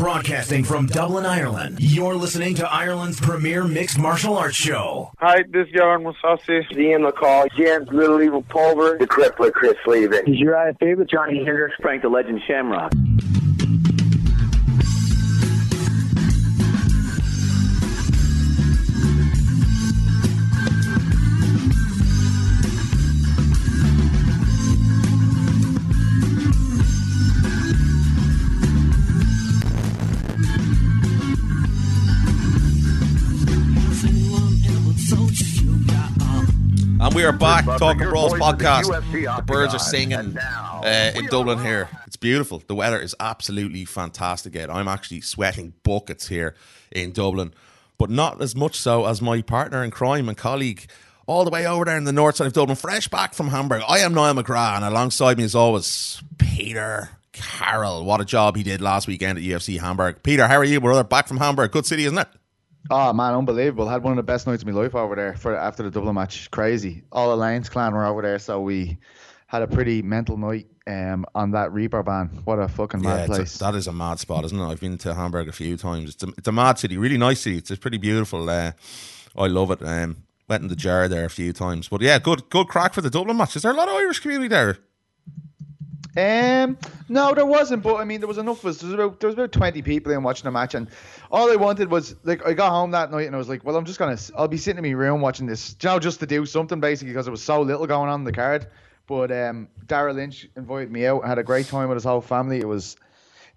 Broadcasting from Dublin, Ireland, you're listening to Ireland's premier mixed martial arts show. Hi, this is Yaron Musasi. Ian McCall, James Little Evil Pulver, the Crippler Chris Leben. Is your eye favorite Johnny Hendricks? Frank the Legend Shamrock. We are back talking Brawls podcast. The birds are singing uh, in Dublin here. It's beautiful. The weather is absolutely fantastic. Out. I'm actually sweating buckets here in Dublin, but not as much so as my partner in crime and colleague all the way over there in the north side of Dublin, fresh back from Hamburg. I am Niall McGrath, and alongside me, as always, Peter Carroll. What a job he did last weekend at UFC Hamburg. Peter, how are you? We're back from Hamburg. Good city, isn't it? Oh man, unbelievable! Had one of the best nights of my life over there for after the Dublin match. Crazy. All the Lions clan were over there, so we had a pretty mental night um, on that Reeperbahn. What a fucking mad yeah, place! A, that is a mad spot, isn't it? I've been to Hamburg a few times. It's a, it's a mad city, really nice city. It's, it's pretty beautiful. Uh, I love it. Um, went in the jar there a few times, but yeah, good good crack for the Dublin match. Is there a lot of Irish community there? Um, no, there wasn't, but I mean, there was enough. Was there was about there was about twenty people in watching the match, and all I wanted was like I got home that night and I was like, well, I'm just gonna I'll be sitting in my room watching this, you know, just to do something basically because there was so little going on in the card. But um, Dara Lynch invited me out, I had a great time with his whole family. It was.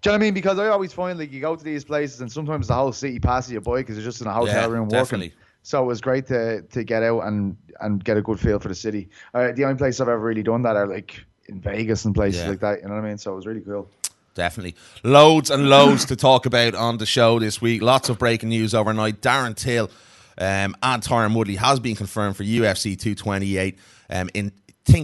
Do you know what I mean? Because I always find like you go to these places and sometimes the whole city passes you by because you're just in a hotel Yeah, room definitely. working. So it was great to to get out and and get a good feel for the city. Uh, the only place I've ever really done that are like in Vegas and places Yeah. like that. You know what I mean? So it was really cool. Definitely. Loads and loads to talk about on the show this week. Lots of breaking news overnight. Darren Till um, and Tyron Woodley has been confirmed for UFC 228 um, in,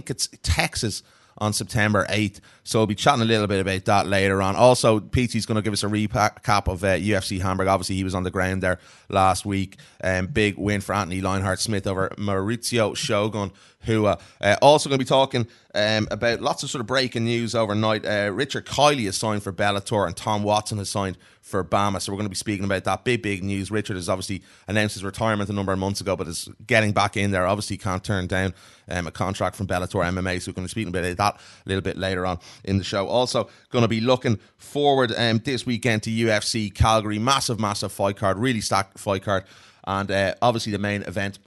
it's Texas on September 8th. So we'll be chatting a little bit about that later on. Also, PT's going to give us a recap of uh, UFC Hamburg. Obviously, he was on the ground there last week. Um, big win for Anthony Lionheart Smith over Maurício Shogun, who uh, uh, also going to be talking um, about lots of sort of breaking news overnight. Uh, Richard Kiely has signed for Bellator, and Tom Watson has signed for BAMMA. So we're going to be speaking about that big, big news. Richard has obviously announced his retirement a number of months ago, but is getting back in there. Obviously, can't turn down um, a contract from Bellator MMA. So we're going to be speaking about that a little bit later on in the show. Also, going to be looking forward um, this weekend to UFC Calgary. Massive, massive fight card, really stacked fight card, and uh, obviously the main event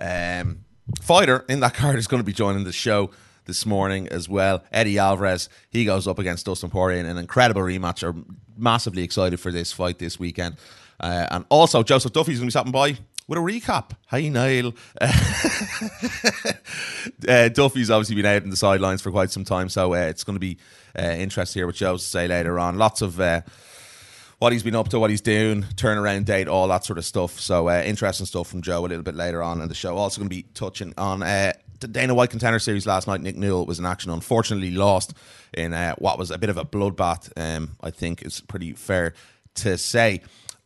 um, fighter in that card is going to be joining the show this morning as well. Eddie Alvarez, he goes up against Dustin Poirier in an incredible rematch. Are massively excited for this fight this weekend. Uh, and also, Joseph Duffy's going to be stopping by with a recap. Hey, Niall. uh, Duffy's obviously been out in the sidelines for quite some time, so uh, it's going to be uh, interesting hear what Joe's to say later on. Lots of uh, what he's been up to, what he's doing, turnaround date, all that sort of stuff. So uh, interesting stuff from Joe a little bit later on in the show. Also going to be touching on uh, the Dana White Contender Series last night. Nick Newell was in action. Unfortunately, lost in uh, what was a bit of a bloodbath. Um, I think is pretty fair to say.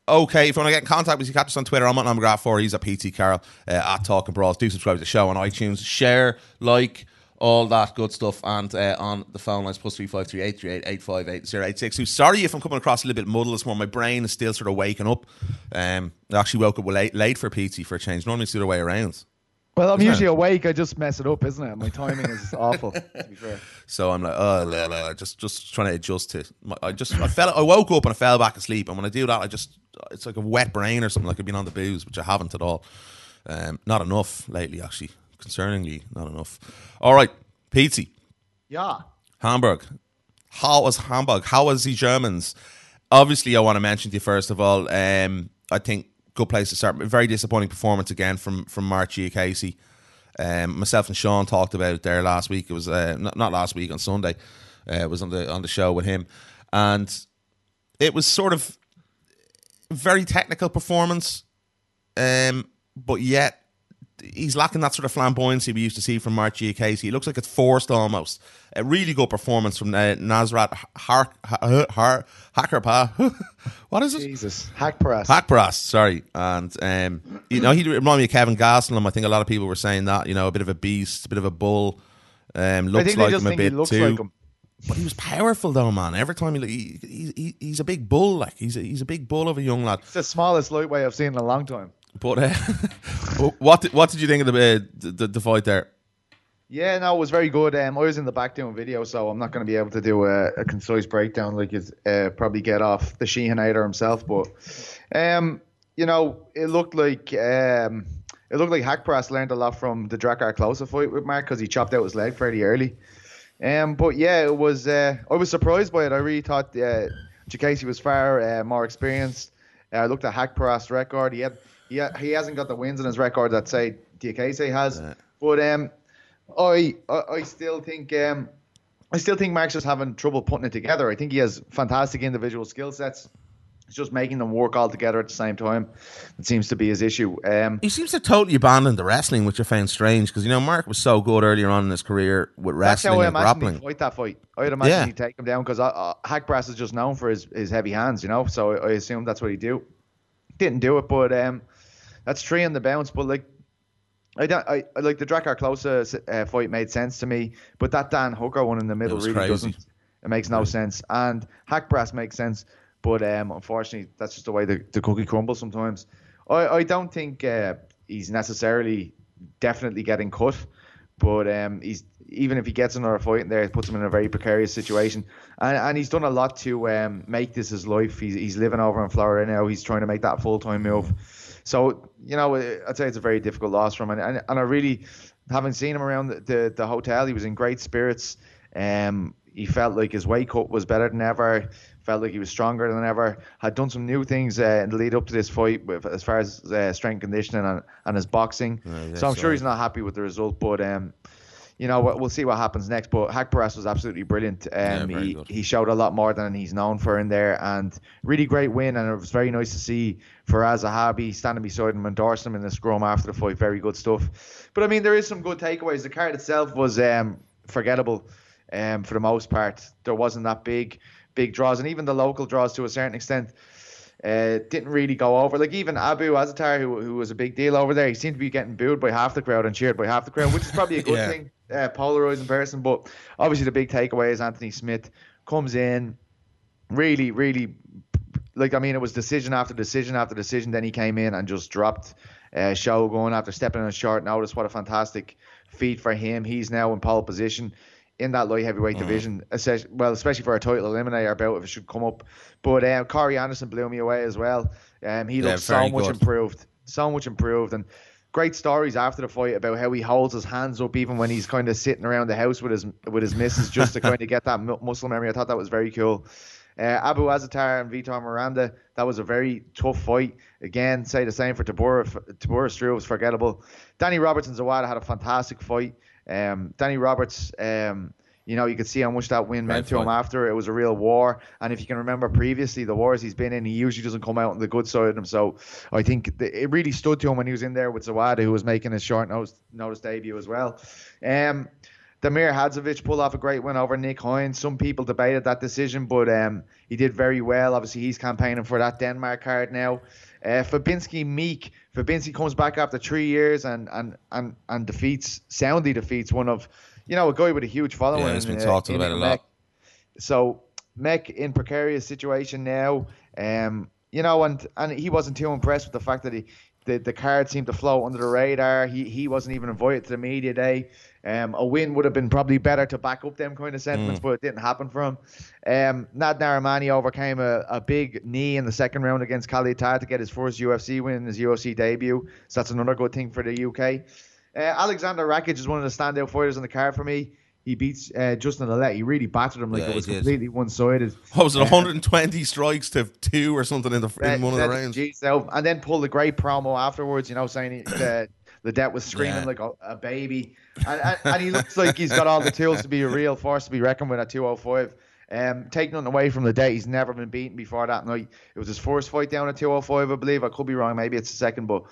Okay, if you want to get in contact with you catch us on Twitter. I'm at number 4 He's at PT Carroll uh, at Talking Brawls. Do subscribe to the show on iTunes. Share, like, all that good stuff. And uh, on the phone lines, plus 353 838 858 086. Sorry if I'm coming across a little bit muddled this morning. My brain is still sort of waking up. Um, I actually woke up late, late for PT for a change. Normally it's the other way around. Well, I'm Isn't usually it? awake. I just mess it up, isn't it? My timing is awful. To be fair. So I'm like, oh, la, la, just just trying to adjust to. My, I just I fell. I woke up and I fell back asleep. And when I do that, I just it's like a wet brain or something. Like I've been on the booze, which I haven't at all. Um, not enough lately, actually. Concerningly, not enough. All right, Pizzi, Yeah. Hamburg. How was Hamburg? How was the Germans? Obviously, I want to mention to you first of all. Um, I think good place to start. Very disappointing performance again from from Marc Diakiese. Um, myself and Sean talked about it there last week. It was uh, not, not last week on Sunday. Uh, it was on the on the show with him, and it was sort of very technical performance, um, but yet he's lacking that sort of flamboyancy we used to see from Marc Diakiese. He looks like it's forced almost. A really good performance from uh, Nasrat Har- Har- Har- Hackerpa. what is it? Jesus. Hack press. Hackbrass, sorry. And, um, you know, he reminded me of Kelvin Gastelum. I think a lot of people were saying that, you know, a bit of a beast, a bit of a bull. Um, looks like him a bit too. like. But he was powerful though, man. Every time he, he, he he's a big bull, like he's a, he's a big bull of a young lad. It's the smallest lightweight I've seen in a long time. But uh, what did, what did you think of the, uh, the the fight there? Yeah, no, it was very good. Um, I was in the back doing video, so I'm not going to be able to do a, a concise breakdown like you'd uh, probably get off the Sheehanator himself. But, um, you know, it looked like um, it looked like Haqparast learned a lot from the Drakkar Klose fight with Mark because he chopped out his leg fairly early. Um, but yeah, it was. Uh, I was surprised by it. I really thought uh, Diakiese was far uh, more experienced. Uh, I looked at Haqparast's record. He had he, ha- he hasn't got the wins in his record that say Diakiese has. Yeah. But um, I, I I still think um, I still think Mark's just having trouble putting it together. I think he has fantastic individual skill sets. It's just making them work all together at the same time. It seems to be his issue. Um, He seems to totally abandon the wrestling, which I found strange because you know Mark was so good earlier on in his career with wrestling and grappling. he'd fight that fight. I'd imagine Yeah. he'd take him down because uh, Haqparast is just known for his, his heavy hands, you know. So I, I assume that's what he'd do. Didn't do it, but um, that's three on the bounce. But like, I don't, I, like the Drakkar Klose uh, fight made sense to me, but that Dan Hooker one in the middle really crazy. doesn't. It makes no sense. And Haqparast makes sense, but um, unfortunately, that's just the way the, the cookie crumbles sometimes. I, I don't think uh, he's necessarily definitely getting cut, but um, he's even if he gets another fight in there, it puts him in a very precarious situation. And, and he's done a lot to um, make this his life. He's, he's living over in Florida now. He's trying to make that full time move. So you know, I'd say it's a very difficult loss for him. And, and, and I really, haven't seen him around the, the, the hotel, he was in great spirits. Um, he felt like his weight cut was better than ever. Felt like he was stronger than ever. Had done some new things uh, in the lead up to this fight, with, as far as uh, strength conditioning and, and his boxing. yeah, so I'm sure sorry. he's not happy with the result, but um, you know, we'll we'll see what happens next. But Haqparast was absolutely brilliant. Um, very he, good. he showed a lot more than he's known for in there, and really great win. And it was very nice to see Firas Zahabi standing beside him, endorsing him in the scrum after the fight. Very good stuff. But I mean, there is some good takeaways. The card itself was um, forgettable um, for the most part. There wasn't that big, big draws, and even the local draws to a certain extent. Uh, didn't really go over. Like even Abu Azaitar, who, who was a big deal over there, he seemed to be getting booed by half the crowd and cheered by half the crowd, which is probably a good Yeah. thing, uh, polarizing person. But obviously the big takeaway is Anthony Smith comes in, really, really, like I mean, it was decision after decision after decision. Then he came in and just dropped uh, Shogun after stepping on a short notice. What a fantastic feat for him. He's now in pole position in that light heavyweight division. Especially, well, especially for a title eliminator bout if it should come up. But um, Corey Anderson blew me away as well. Um, he Yeah, looks so much good. improved, so much improved, and great stories after the fight about how he holds his hands up even when he's kind of sitting around the house with his with his missus just to kind of get that mu- muscle memory. I thought that was very cool. Uh, Abu Azaitar and Vitor Miranda, that was a very tough fight. Again, say the same for Tabora. Tabora was forgettable. Danny Robertson Zawada had a fantastic fight. Um, Danny Roberts, um, you know, you could see how much that win meant to him after. It was a real war. And if you can remember previously, the wars he's been in, he usually doesn't come out on the good side of them. So I think th- it really stood to him when he was in there with Zawada, who was making his short notice, notice debut as well. Um, Damir Hadzovic pulled off a great win over Nick Hein. Some people debated that decision, but um, he did very well. Obviously, he's campaigning for that Denmark card now. Uh, Fabinski Meek. Fabinski comes back after three years and and and and defeats soundly defeats one of you know a guy with a huge following. Yeah, he's been in, uh, talked in about a lot. So Meek in precarious situation now. Um, you know, and and he wasn't too impressed with the fact that he the, the card seemed to float under the radar. He he wasn't even invited to the media day. Um, a win would have been probably better to back up them kind of sentiments, Mm. but it didn't happen for him. Um, Nad Narimani overcame a, a big knee in the second round against Khalid Taha to get his first UFC win in his UFC debut. So that's another good thing for the UK. Uh, Alexander Rakic is one of the standout fighters on the card for me. He beats uh, Justin Ledet. He really battered him like Yeah, it was completely one-sided. What was it, 120 strikes to two or something in the in That- one of the rounds? geez, so- and then pulled a great promo afterwards, you know, saying he, the debt was screaming Yeah. like a, a baby, and, and, and he looks like he's got all the tools to be a real force to be reckoned with at 205. Um, taking nothing away from the debt, he's never been beaten before that night. It was his first fight down at 205, I believe. I could be wrong, maybe it's the second, but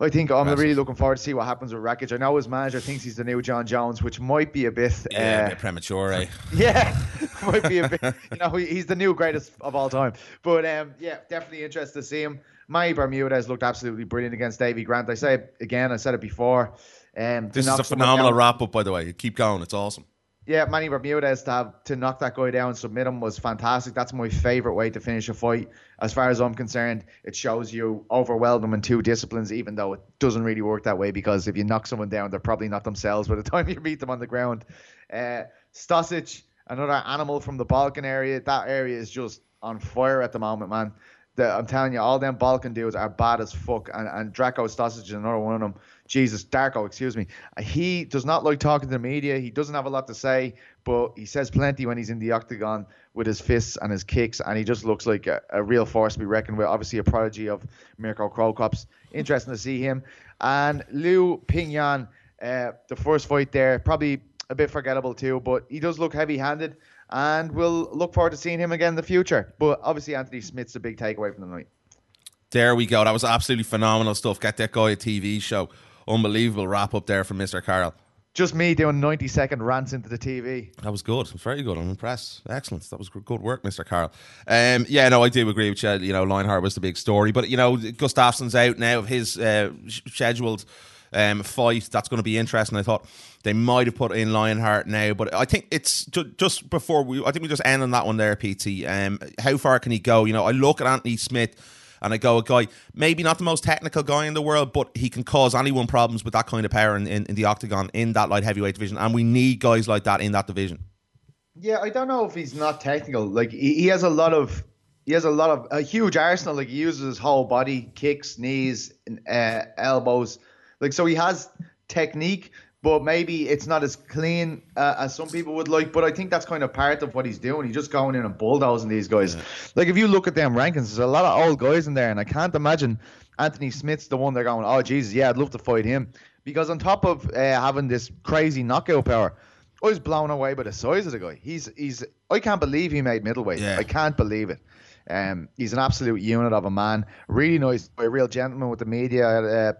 I think I'm Massive. really looking forward to see what happens with Rakic. I know his manager thinks he's the new Jon Jones, which might be a bit. Yeah, a uh, bit premature, eh? yeah, might be a bit. You know, he's the new greatest of all time. But um, yeah, definitely interested to see him. Manny Bermudez looked absolutely brilliant against Davey Grant. I say it again, I said it before. Um, This is a phenomenal wrap up, by the way. Keep going, it's awesome. yeah, Manny Bermudez to have to knock that guy down, submit him was fantastic. That's my favorite way to finish a fight, as far as I'm concerned. It shows you overwhelm them in two disciplines, even though it doesn't really work that way because if you knock someone down, they're probably not themselves by the time you beat them on the ground. Uh, Stosic, another animal from the Balkan area. That area is just on fire at the moment, man. The, I'm telling you, all them Balkan dudes are bad as fuck, and, and Draco Stosic is another one of them. Jesus, Darko, excuse me. He does not like talking to the media. He doesn't have a lot to say, but he says plenty when he's in the octagon with his fists and his kicks, and he just looks like a, a real force to be reckoned with. Obviously, a prodigy of Mirko Cro Cops. Interesting to see him. And Liu Pingyuan, uh, the first fight there, probably a bit forgettable too, but he does look heavy handed, and we'll look forward to seeing him again in the future. But obviously, Anthony Smith's a big takeaway from the night. There we go. That was absolutely phenomenal stuff. Get that guy a TV show. Unbelievable wrap up there from Mr. Carroll. Just me doing 90 second rants into the TV. That was good. Very good. I'm impressed. Excellent. That was good work, Mr. Carroll. Um, yeah, no, I do agree with you. You know, Lionheart was the big story. But, you know, Gustafsson's out now of his uh, scheduled um, fight. That's going to be interesting. I thought they might have put in Lionheart now, but I think it's ju- just before we. I think we just end on that one there, PT. Um, how far can he go? You know, I look at Anthony Smith and I go, a guy, maybe not the most technical guy in the world, but he can cause anyone problems with that kind of power in, in, in the octagon in that light heavyweight division. And we need guys like that in that division. Yeah, I don't know if he's not technical. Like he, he has a lot of he has a lot of a huge arsenal. Like he uses his whole body, kicks, knees, uh, elbows. Like so, he has technique, but maybe it's not as clean uh, as some people would like. But I think that's kind of part of what he's doing. He's just going in and bulldozing these guys. Yeah. Like if you look at them rankings, there's a lot of old guys in there, and I can't imagine Anthony Smith's the one they're going. Oh Jesus, yeah, I'd love to fight him because on top of uh, having this crazy knockout power. I was blown away by the size of the guy. He's he's. I can't believe he made middleweight. Yeah. I can't believe it. Um, he's an absolute unit of a man. Really nice, a real gentleman with the media. Uh,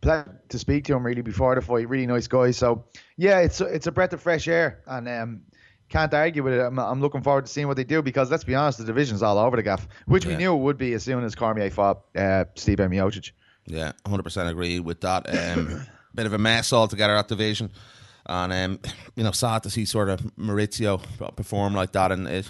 pleasure to speak to him really before the fight. Really nice guy. So yeah, it's it's a breath of fresh air, and um, can't argue with it. I'm, I'm, looking forward to seeing what they do because let's be honest, the division's all over the gaff, which yeah. we knew it would be as soon as Cormier fought uh, Steve Miocic. Yeah, 100% agree with that. Um, bit of a mess altogether at division. And um, you know, sad to see sort of Maurício perform like that, and it,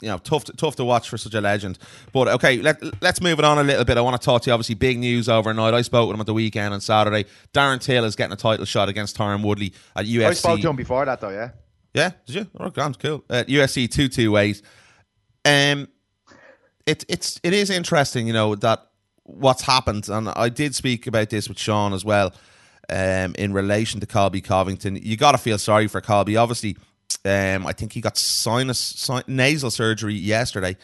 you know, tough to, tough to watch for such a legend. But okay, let, let's move it on a little bit. I want to talk to you. Obviously, big news overnight. I spoke with him at the weekend on Saturday. Darren Till is getting a title shot against Tyron Woodley at UFC. I spoke to him before that, though. Yeah. Yeah. Did you? Oh, grand, cool. At UFC two two ways. Um, it it's it is interesting, you know, that what's happened, and I did speak about this with Sean as well. Um, in relation to Colby Covington, you got to feel sorry for Colby. Obviously, um, I think he got sinus sin- nasal surgery yesterday.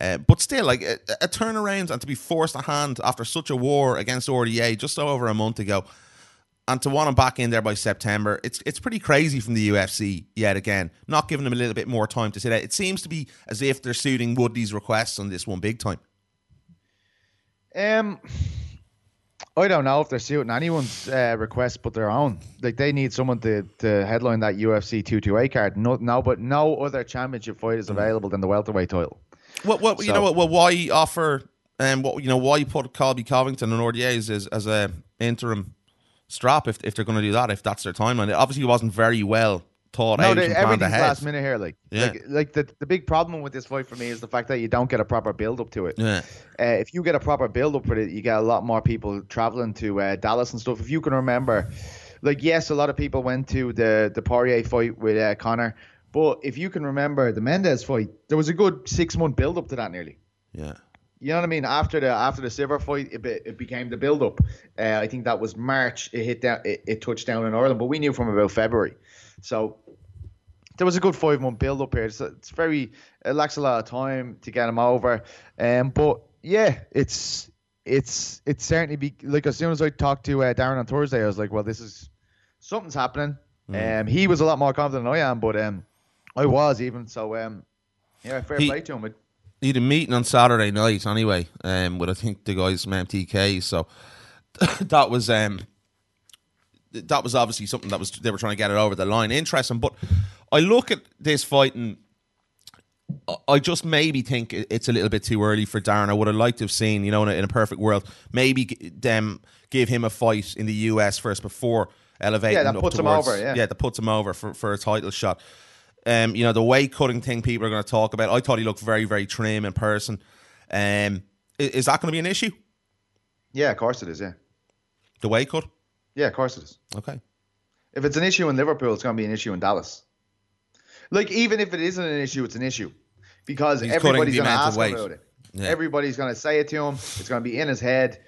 Uh, but still, like a, a, turnaround and to be forced a hand after such a war against RDA just over a month ago, and to want him back in there by September, it's it's pretty crazy from the UFC yet again. Not giving him a little bit more time to sit out. It seems to be as if they're suiting Woodley's requests on this one big time. Um, I don't know if they're suiting anyone's uh, request but their own. Like they need someone to, to headline that UFC 228 card. No, no, but no other championship fight is mm. available than the welterweight title. Well, well so, you know what? Well, why offer and um, what you know why you put Colby Covington and RDA's as, as a interim strap if if they're going to do that if that's their timeline. It obviously wasn't very well thought no, out. No, everything's last minute here. Like, yeah. like, like the the big problem with this fight for me is the fact that you don't get a proper build up to it. Yeah. Uh, if you get a proper build up for it, you get a lot more people traveling to uh, Dallas and stuff. If you can remember, like yes, a lot of people went to the the Poirier fight with uh, Conor, but if you can remember the Mendez fight, there was a good six month build up to that nearly. Yeah. You know what I mean? After the after the Silver fight, it, be, it became the build up. Uh, I think that was March. It hit down. It, it touched down in Ireland, but we knew from about February. So there was a good five month build up here. So it's very it lacks a lot of time to get him over. Um, but yeah, it's it's it's certainly be like as soon as I talked to uh, Darren on Thursday, I was like, well, this is something's happening. Mm. Um, he was a lot more confident than I am, but um, I was even so. Um, yeah, fair he, play to him. He had a meeting on Saturday night anyway, um, with I think the guys from MTK. So that was um that was obviously something that was they were trying to get it over the line. Interesting, but I look at this fight and I just maybe think it's a little bit too early for Darren. I would have liked to have seen, you know, in a, in a perfect world, maybe them give him a fight in the US first before elevating. Yeah, that puts towards, him over. Yeah, yeah, that puts him over for, for a title shot. Um, you know the weight cutting thing people are going to talk about. I thought he looked very very trim in person. Um, i- is, that going to be an issue? Yeah, of course it is. Yeah, The weight cut. yeah, of course it is. Okay. If it's an issue in Liverpool, it's going to be an issue in Dallas. Like even if it isn't an issue, it's an issue because He's everybody's going to ask about it. Yeah. Everybody's going to say it to him. It's going to be in his head.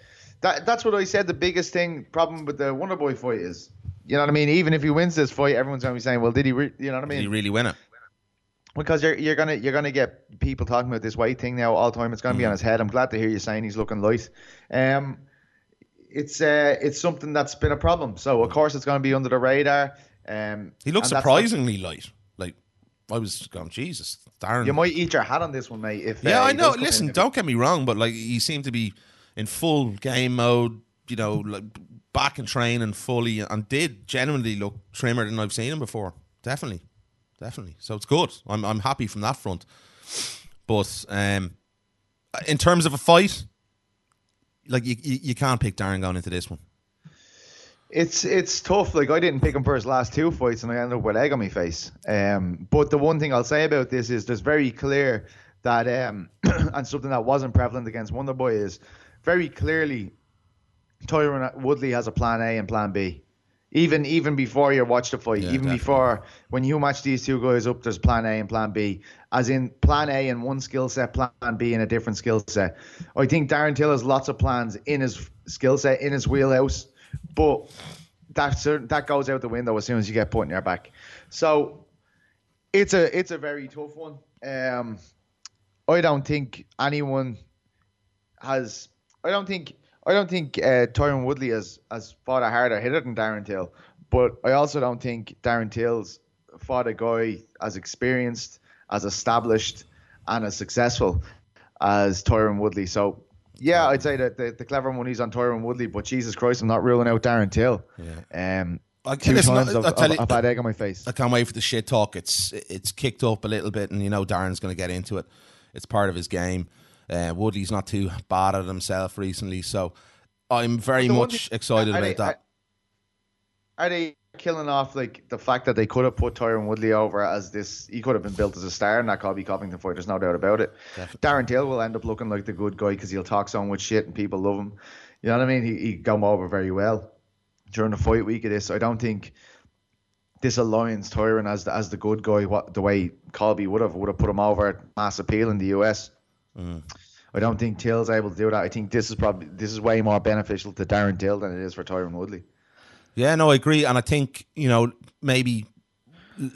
That that's what I said. The biggest thing problem with the Wonder Boy fight is, you know what I mean. Even if he wins this fight, everyone's going to be saying, "Well, did he?" Re-? You know what I Did mean? he really win it? because you're you're gonna you're gonna get people talking about this weight thing now all the time. It's gonna be Mm. on his head. I'm glad to hear you saying he's looking light. Um, it's uh it's something that's been a problem. So of course it's gonna be under the radar. Um, He looks surprisingly light. I was going, Jesus, Darren. You might eat your hat on this one, mate. If Yeah, uh, I know. Listen, don't get me wrong, but like he seemed to be in full game mode. You know, like back in training fully, and did genuinely look trimmer than I've seen him before. Definitely, definitely. So it's good. I'm I'm happy from that front. But um, in terms of a fight, like you, you, you can't pick Darren going into this one. It's it's tough. Like I didn't pick him for his last two fights, and I ended up with egg on my face. Um, but the one thing I'll say about this is there's very clear that um, and something that wasn't prevalent against Wonderboy is very clearly Tyron Woodley has a plan A and plan B. Even even before you watch the fight, Yeah, even definitely. before when you match these two guys up, there's plan A and plan B. As in plan A in one skill set, plan B in a different skill set. I think Darren Till has lots of plans in his skill set, in his wheelhouse, but that that goes out the window as soon as you get put in your back. So it's a it's a very tough one. Um, I don't think anyone has. I don't think. I don't think uh, Tyron Woodley has has fought a harder hitter than Darren Till, but I also don't think Darren Till's fought a guy as experienced, as established, and as successful as Tyron Woodley. So. Yeah, I'd say that the, the clever money's on Tyron Woodley, but Jesus Christ, I'm not ruling out Darren Till. Yeah. Um, I- two listen, times I- I've, I'll tell I've, you- I've had egg on my face. I can't wait for the shit talk. It's it's kicked up a little bit, and you know Darren's going to get into it. It's part of his game. Uh, Woodley's not too bad at himself recently, so I'm very much thing- excited about they- that. Are, are they killing off like the fact that they could have put Tyron Woodley over as this? He could have been built as a star in that Colby Covington fight. There's no doubt about it. Darren Till will end up looking like the good guy because he'll talk so much shit and people love him. You know what I mean? He he come over very well during the fight week of this. I don't think this aligns Tyron as the, as the good guy. What the way Colby would have would have put him over at mass appeal in the US. Mm. I don't think Till's able to do that. I think this is probably this is way more beneficial to Darren Till than it is for Tyron Woodley. Yeah, no, I agree, and I think you know maybe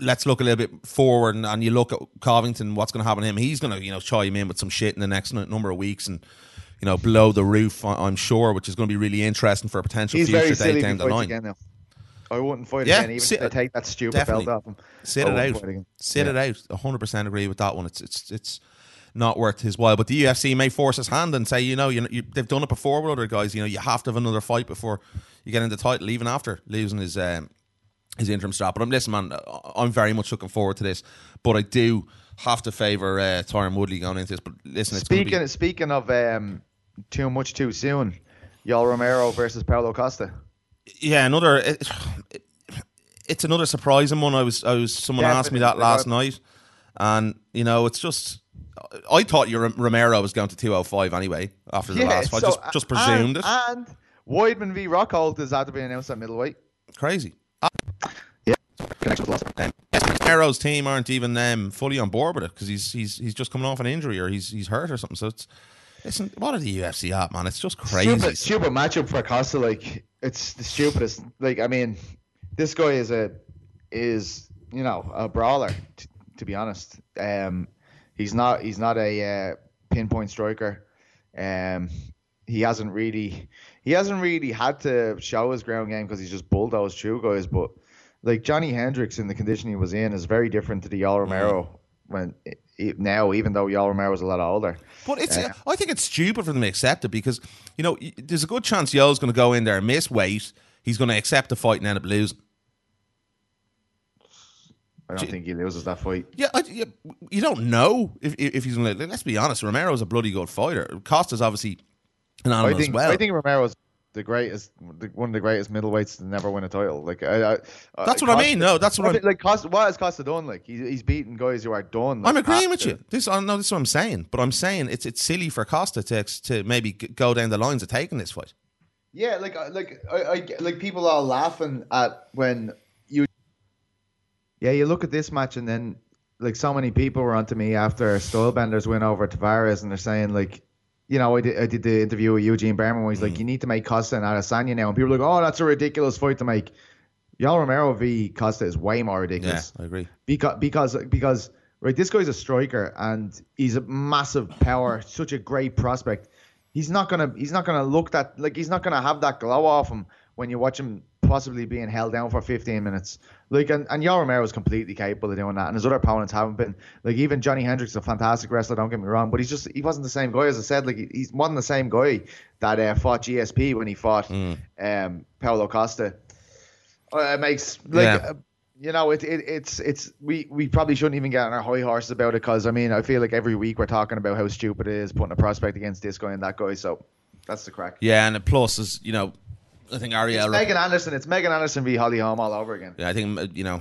let's look a little bit forward, and, and you look at Covington. What's going to happen to him? He's going to you know chime in with some shit in the next number of weeks, and you know blow the roof. I'm sure, which is going to be really interesting for a potential He's future silly down the line. again. I wouldn't fight Yeah, again, even sit- if they take that stupid definitely. belt off him. Sit I it out. Sit Yeah. it out. 100% agree with that one. It's it's it's not worth his while. But the UFC may force his hand and say, you know, you, know, you they've done it before with other guys. You know, you have to have another fight before you get in the title, even after losing his um, his interim strap. But I'm listen, man. I'm very much looking forward to this. But I do have to favour uh, Tyron Woodley going into this. But listen, it's Speaking be, speaking of um, too much too soon, Yoel Romero versus Paulo Costa. yeah, another. It, it, it's another surprising one. I was I was someone asked me that last night, and you know it's just. I thought Yoel Romero was going to 205 anyway after the last fight. so- just just presumed and, it. And Weidman v Rockhold is that to be announced at middleweight. Crazy. Yeah, connection with lost. Um, Romero's team aren't even um, fully on board with it because he's he's he's just coming off an injury or he's he's hurt or something. So it's listen, what are the UFC at, man? It's just crazy. Stupid, stupid matchup for Costa. Like it's the stupidest. Like I mean, this guy is a is you know a brawler. T- to be honest, um, he's not he's not a uh, pinpoint striker. Um, he hasn't really he hasn't really had to show his ground game because he's just bulldozed through guys. But like Johnny Hendricks in the condition he was in is very different to the Yoel Romero when i- now, even though Yoel Romero was a lot older. But it's, Yeah. I think it's stupid for them to accept it because you know there's a good chance Yoel's going to go in there, miss weight, he's going to accept the fight and end up losing. I don't think he loses that fight. Yeah, I, yeah you don't know if if if he's going to. Let's be honest, Romero's a bloody good fighter. Costa's obviously an I animal think as well. I think Romero's the greatest, the, one of the greatest middleweights to never win a title. Like I, I, uh, That's what I mean. No, that's what I I'm. like. Costa, what has Costa done? Like he's he's beaten guys who are done. Like, I'm agreeing with you. This, I know this is what I'm saying, but I'm saying it's it's silly for Costa to to maybe go down the lines of taking this fight. Yeah, like uh, like I, I like people are laughing at when. Yeah, you look at this match and then like so many people were onto me after Stylebender's win over Tavares and they're saying like, you know, I did, I did the interview with Eugene Bareman where he's like, mm. you need to make Costa and Adesanya now, and people are like, oh, that's a ridiculous fight to make. Yoel Romero v Costa is way more ridiculous. Yeah, I agree. because because because right, this guy's a striker and he's a massive power, such a great prospect. He's not gonna he's not gonna look that like he's not gonna have that glow off him when you watch him possibly being held down for 15 minutes. Like and and Yoel Romero is completely capable of doing that, and his other opponents haven't been. Like even Johnny Hendricks is a fantastic wrestler. Don't get me wrong, but he's just he wasn't the same guy as I said. Like he, he wasn't the same guy that uh, fought GSP when he fought um, Paulo Costa. Uh, it makes like Yeah. uh, you know it, it it's it's we we probably shouldn't even get on our high horses about it because I mean I feel like every week we're talking about how stupid it is putting a prospect against this guy and that guy. So that's the crack. Yeah, and the plus is you know, I think Ariel. It's Megan Anderson. It's Megan Anderson v Holly Holm all over again. Yeah, I think you know,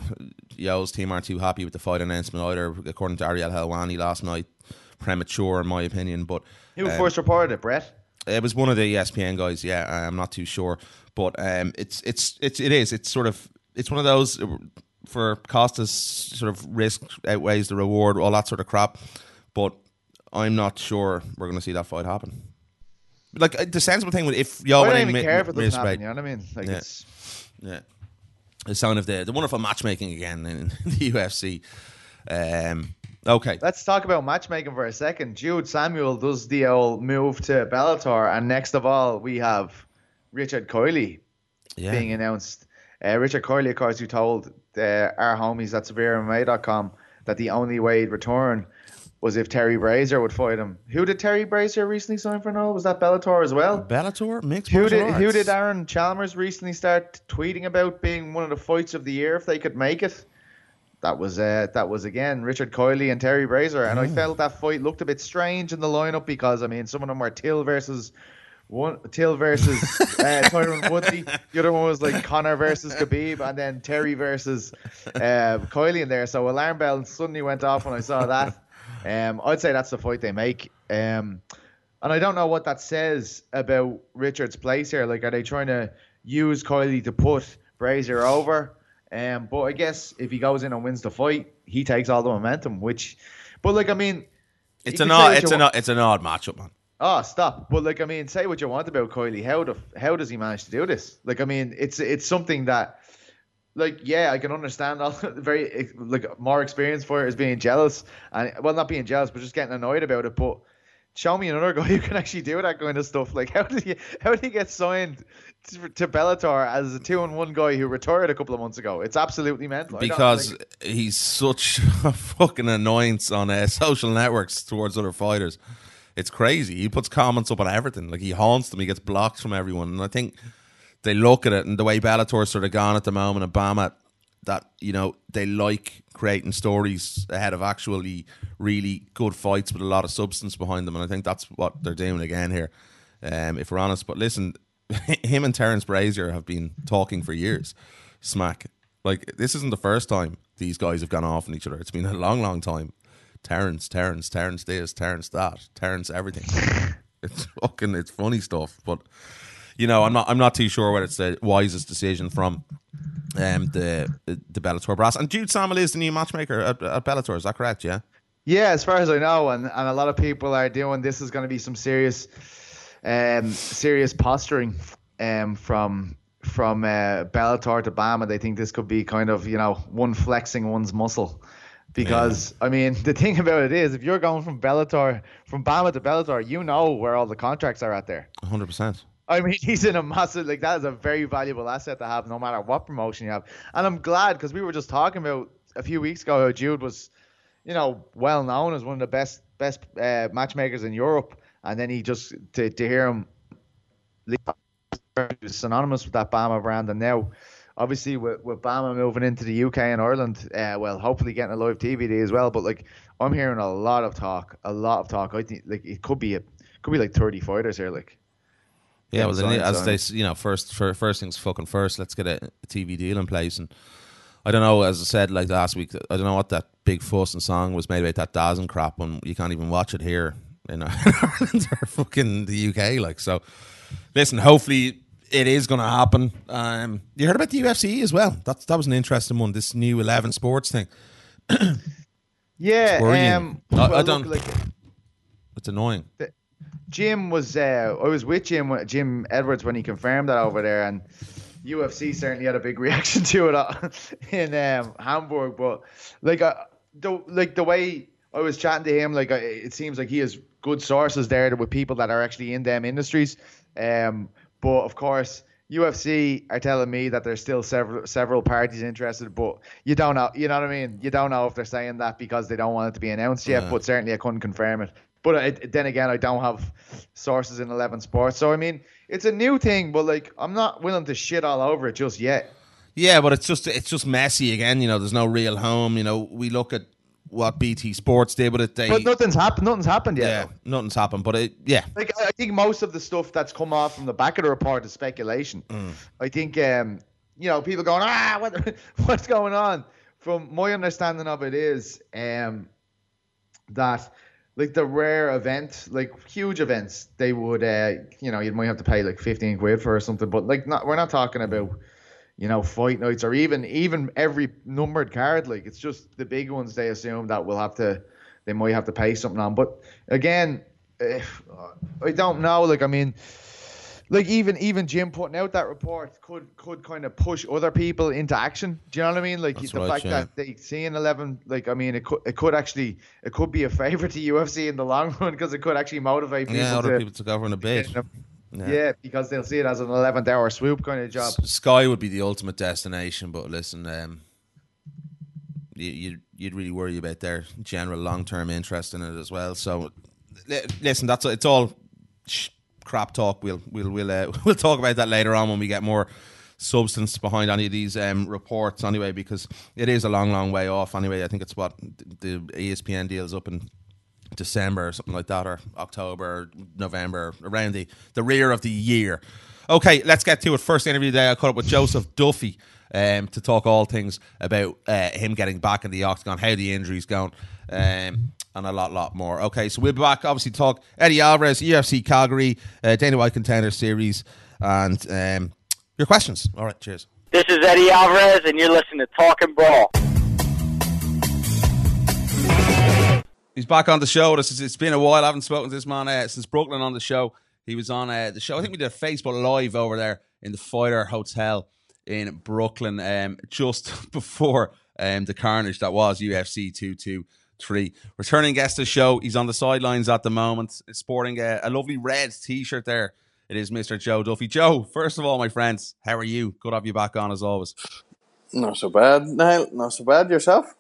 Yo's team aren't too happy with the fight announcement either, according to Ariel Helwani last night. Premature, in my opinion, but Who um, first reported it? Brett. It was one of the ESPN guys. Yeah, I'm not too sure, but um, it's it's it's it is. It's sort of it's one of those uh, for Costa's sort of risk outweighs the reward, all that sort of crap. But I'm not sure we're going to see that fight happen. Like uh, the sensible thing with if Yo I don't even in care if it doesn't happen. You know what I mean? Like Yeah. it's yeah. The sound of the the wonderful matchmaking again in the UFC. Um, okay. Let's talk about matchmaking for a second. Jude Samuel does the old move to Bellator, and next of all, we have Richard Kiely Yeah. being announced. Uh, Richard Kiely, of course, who told uh, our homies at SevereMMA.com that the only way he'd return was if Terry Brazier would fight him. Who did Terry Brazier recently sign for now? Was that Bellator as well? Bellator mixed Who did who did Aaron Chalmers recently start tweeting about being one of the fights of the year if they could make it? That was uh, that was again Richard Kiely and Terry Brazier, and I felt that fight looked a bit strange in the lineup because I mean some of them were Till versus one Till versus uh, Tyron Woodley, the other one was like Conor versus Khabib, and then Terry versus uh, Kiely in there. So alarm bell suddenly went off when I saw that. Um, I'd say that's the fight they make. Um, and I don't know what that says about Richard's place here. Like, are they trying to use Kiely to put Brazier over? Um, but I guess if he goes in and wins the fight, he takes all the momentum. Which, but like, I mean, It's an odd. It's an odd, it's an odd matchup, man. Oh, stop! But like, I mean, say what you want about Kiely. How the how does he manage to do this? Like, I mean, it's it's something that, like, yeah, I can understand. All very like more experience for it is being jealous and well, not being jealous, but just getting annoyed about it. But show me another guy who can actually do that kind of stuff. Like, how did he how did he get signed to, to Bellator as a two and one guy who retired a couple of months ago? It's absolutely mental. Because like- he's such a fucking annoyance on uh, social networks towards other fighters. It's crazy. He puts comments up on everything. Like he haunts them. He gets blocked from everyone. And I think they look at it and the way Bellator's sort of gone at the moment, Obama, that you know they like creating stories ahead of actually really good fights with a lot of substance behind them. And I think that's what they're doing again here. Um, if we're honest, but listen, him and Terence Brazier have been talking for years. Smack. Like this isn't the first time these guys have gone off on each other. It's been a long, long time. Terrence, Terrence, Terrence this, Terrence that, Terrence everything. it's fucking it's funny stuff. But you know, I'm not I'm not too sure whether it's the wisest decision from um the the Bellator brass. And Jude Samuel is the new matchmaker at, at Bellator, is that correct? Yeah? Yeah, as far as I know, and, and a lot of people are doing this is going to be some serious, um, serious posturing, um, from from uh, Bellator to BAMMA. They think this could be kind of you know one flexing one's muscle, because I mean the thing about it is if you're going from Bellator from BAMMA to Bellator, you know where all the contracts are out there. hundred percent. I mean, he's in a massive like that is a very valuable asset to have, no matter what promotion you have. And I'm glad because we were just talking about a few weeks ago how Jude was, you know, well known as one of the best best uh, matchmakers in Europe, and then he just to to hear him synonymous with that BAMMA brand, and now. Obviously, with, with BAMMA moving into the UK and Ireland, uh, well, hopefully getting a live TV deal as well. But like, I'm hearing a lot of talk, a lot of talk. I think like it could be a, could be like 30 fighters here. Like, Yeah, well, then, as they, you know, first for, first things fucking first. Let's get a, a TV deal in place, and I don't know. As I said, like last week, I don't know what that big fuss and song was made about that DAZN crap when you can't even watch it here in Ireland or fucking the UK. Like, so listen. Hopefully, it is going to happen. Um, you heard about the UFC as well. That's that was an interesting one. This new Eleven Sports thing. Yeah, um, I- I don't- look, like It's annoying. Jim was. Uh, I was with Jim Jim Edwards when he confirmed that over there, and UFC certainly had a big reaction to it uh, in um, Hamburg. But like, uh, the like the way I was chatting to him, like uh, it seems like he has good sources there with people that are actually in them industries. Um, but of course. UFC are telling me that there's still several several parties interested, but you don't know. You know what I mean? You don't know if they're saying that because they don't want it to be announced yet. Yeah. But certainly, I couldn't confirm it. But I, then again, I don't have sources in Eleven Sports, so I mean, it's a new thing. But like, I'm not willing to shit all over it just yet. Yeah, but it's just it's just messy again. You know, there's no real home. You know, we look at what BT Sports did with it. They But nothing's happened. Nothing's happened yet. yeah, though. nothing's happened. But it yeah, Like, I think most of the stuff that's come off from the back of the report is speculation. I think, um, you know, people going, ah, what, what's going on? From my understanding of it is um, that, like, the rare event, like huge events, they would, uh, you know, you might have to pay like 15 quid for or something, but like, not, we're not talking about, you know, fight nights or even even every numbered card. Like, it's just the big ones they assume that we'll have to, they might have to pay something on. But again, if, I don't know. Like, I mean, like even even Jim putting out that report could could kind of push other people into action. Do you know what I mean? Like That's the right, fact yeah. that they see an eleven, like I mean, it could it could actually it could be a favor to UFC in the long run because it could actually motivate people. yeah, to, other people to go for in a bit. yeah. because they'll see it as an eleventh hour swoop kind of job. Sky would be the ultimate destination, but listen, um, you, you'd you'd really worry about their general long term interest in it as well. So, li- listen, that's it's all crap talk. We'll we'll we'll uh, we'll talk about that later on when we get more substance behind any of these um, reports. Anyway, because it is a long, long way off. Anyway, I think it's what the ESPN deals up in December or something like that, or October, November, around the, the rear of the year. Okay, let's get to it. First interview today, I caught up with Joseph Duffy um, to talk all things about uh, him getting back in the octagon, how the injury's going, um, and a lot, lot more. Okay, so we'll be back, obviously, talk Eddie Alvarez, UFC Calgary, uh, Dana White Contender Series, and um, your questions. All right, cheers. This is Eddie Alvarez, and you're listening to Talking Brawl. He's back on the show. This is, it's been a while. I haven't spoken to this man uh, since Brooklyn on the show. He was on uh, the show. I think we did a Facebook Live over there in the Fighter Hotel in Brooklyn um, just before um, the carnage that was UFC 223. Returning guest of the show. He's on the sidelines at the moment, sporting a, a lovely red t shirt there. It is Mr. Joe Duffy. Joe, first of all, my friends, how are you? Good to have you back on as always. Not so bad, Niall. Not so bad. Yourself?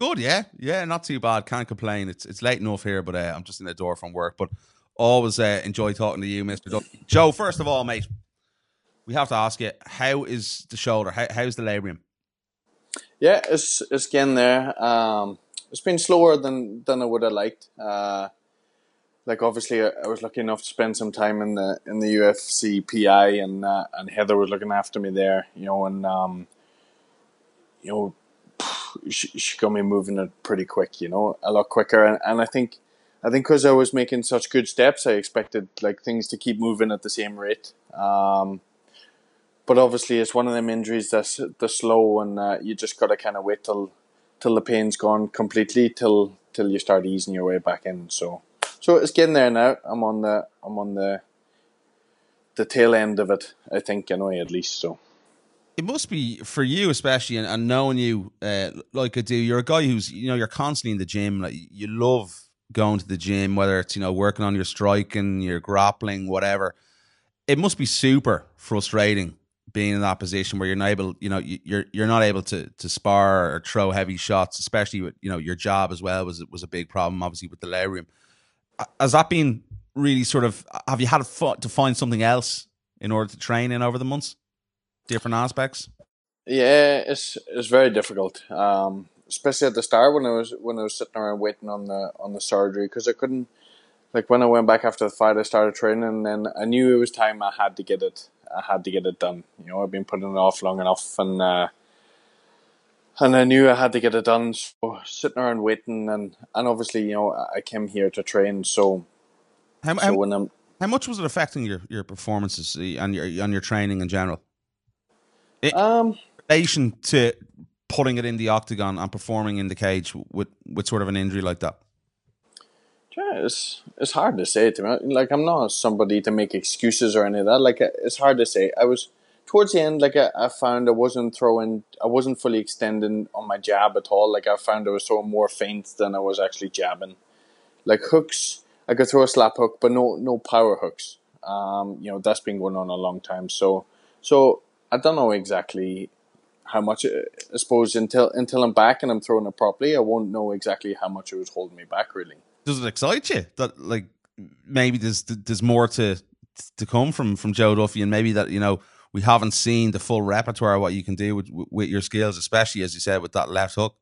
Good, yeah, yeah, not too bad. Can't complain. It's it's late enough here, but uh, I'm just in the door from work. But always uh, enjoy talking to you, Mister Duffy. Joe. First of all, mate, we have to ask you, how is the shoulder? How, how's the labrum? Yeah, it's it's getting there. Um, it's been slower than than I would have liked. Uh, like obviously, I, I was lucky enough to spend some time in the in the UFC PI, and uh, and Heather was looking after me there. You know, and um, you know, she, she got me moving it pretty quick. You know, a lot quicker, and, and I think. I think because I was making such good steps, I expected like things to keep moving at the same rate. Um, but obviously, it's one of them injuries that's the slow, and uh, you just gotta kind of wait till till the pain's gone completely, till till you start easing your way back in. So, so it's getting there now. I'm on the I'm on the the tail end of it. I think anyway, at least. So It must be for you, especially, and, and knowing you uh, like I do. You're a guy who's you know you're constantly in the gym. Like you love going to the gym, whether it's you know working on your striking, your grappling, whatever. It must be super frustrating being in that position where you're not able, you know, you- you're you're not able to to spar or throw heavy shots, especially with you know your job as well was was a big problem, obviously with the labrum. Has that been really sort of? Have you had to find something else in order to train in over the months, different aspects? yeah, it's it's very difficult. Um, especially at the start when I was when I was sitting around waiting on the on the surgery because I couldn't like when I went back after the fight, I started training, and then I knew it was time. I had to get it. I had to get it done. You know, I've been putting it off long enough, and uh, and I knew I had to get it done. So sitting around waiting, and and obviously, you know, I came here to train. So, How, so how, when I'm how much was it affecting your, your performances uh, and your and your training in general? In um relation to putting it in the octagon and performing in the cage with, with sort of an injury like that? It's it's hard to say to me. Like I'm not somebody to make excuses or any of that. Like it's hard to say. I was towards the end. Like I, I found I wasn't throwing. I wasn't fully extending on my jab at all. Like I found I was throwing more feints than I was actually jabbing. Like hooks, I could throw a slap hook, but no no power hooks. Um, you know that's been going on a long time. So so I don't know exactly how much. I suppose until until I'm back and I'm throwing it properly, I won't know exactly how much it was holding me back. Really. Does it excite you that like maybe there's there's more to to come from from Joe Duffy and maybe that you know we haven't seen the full repertoire of what you can do with with your skills, especially as you said with that left hook.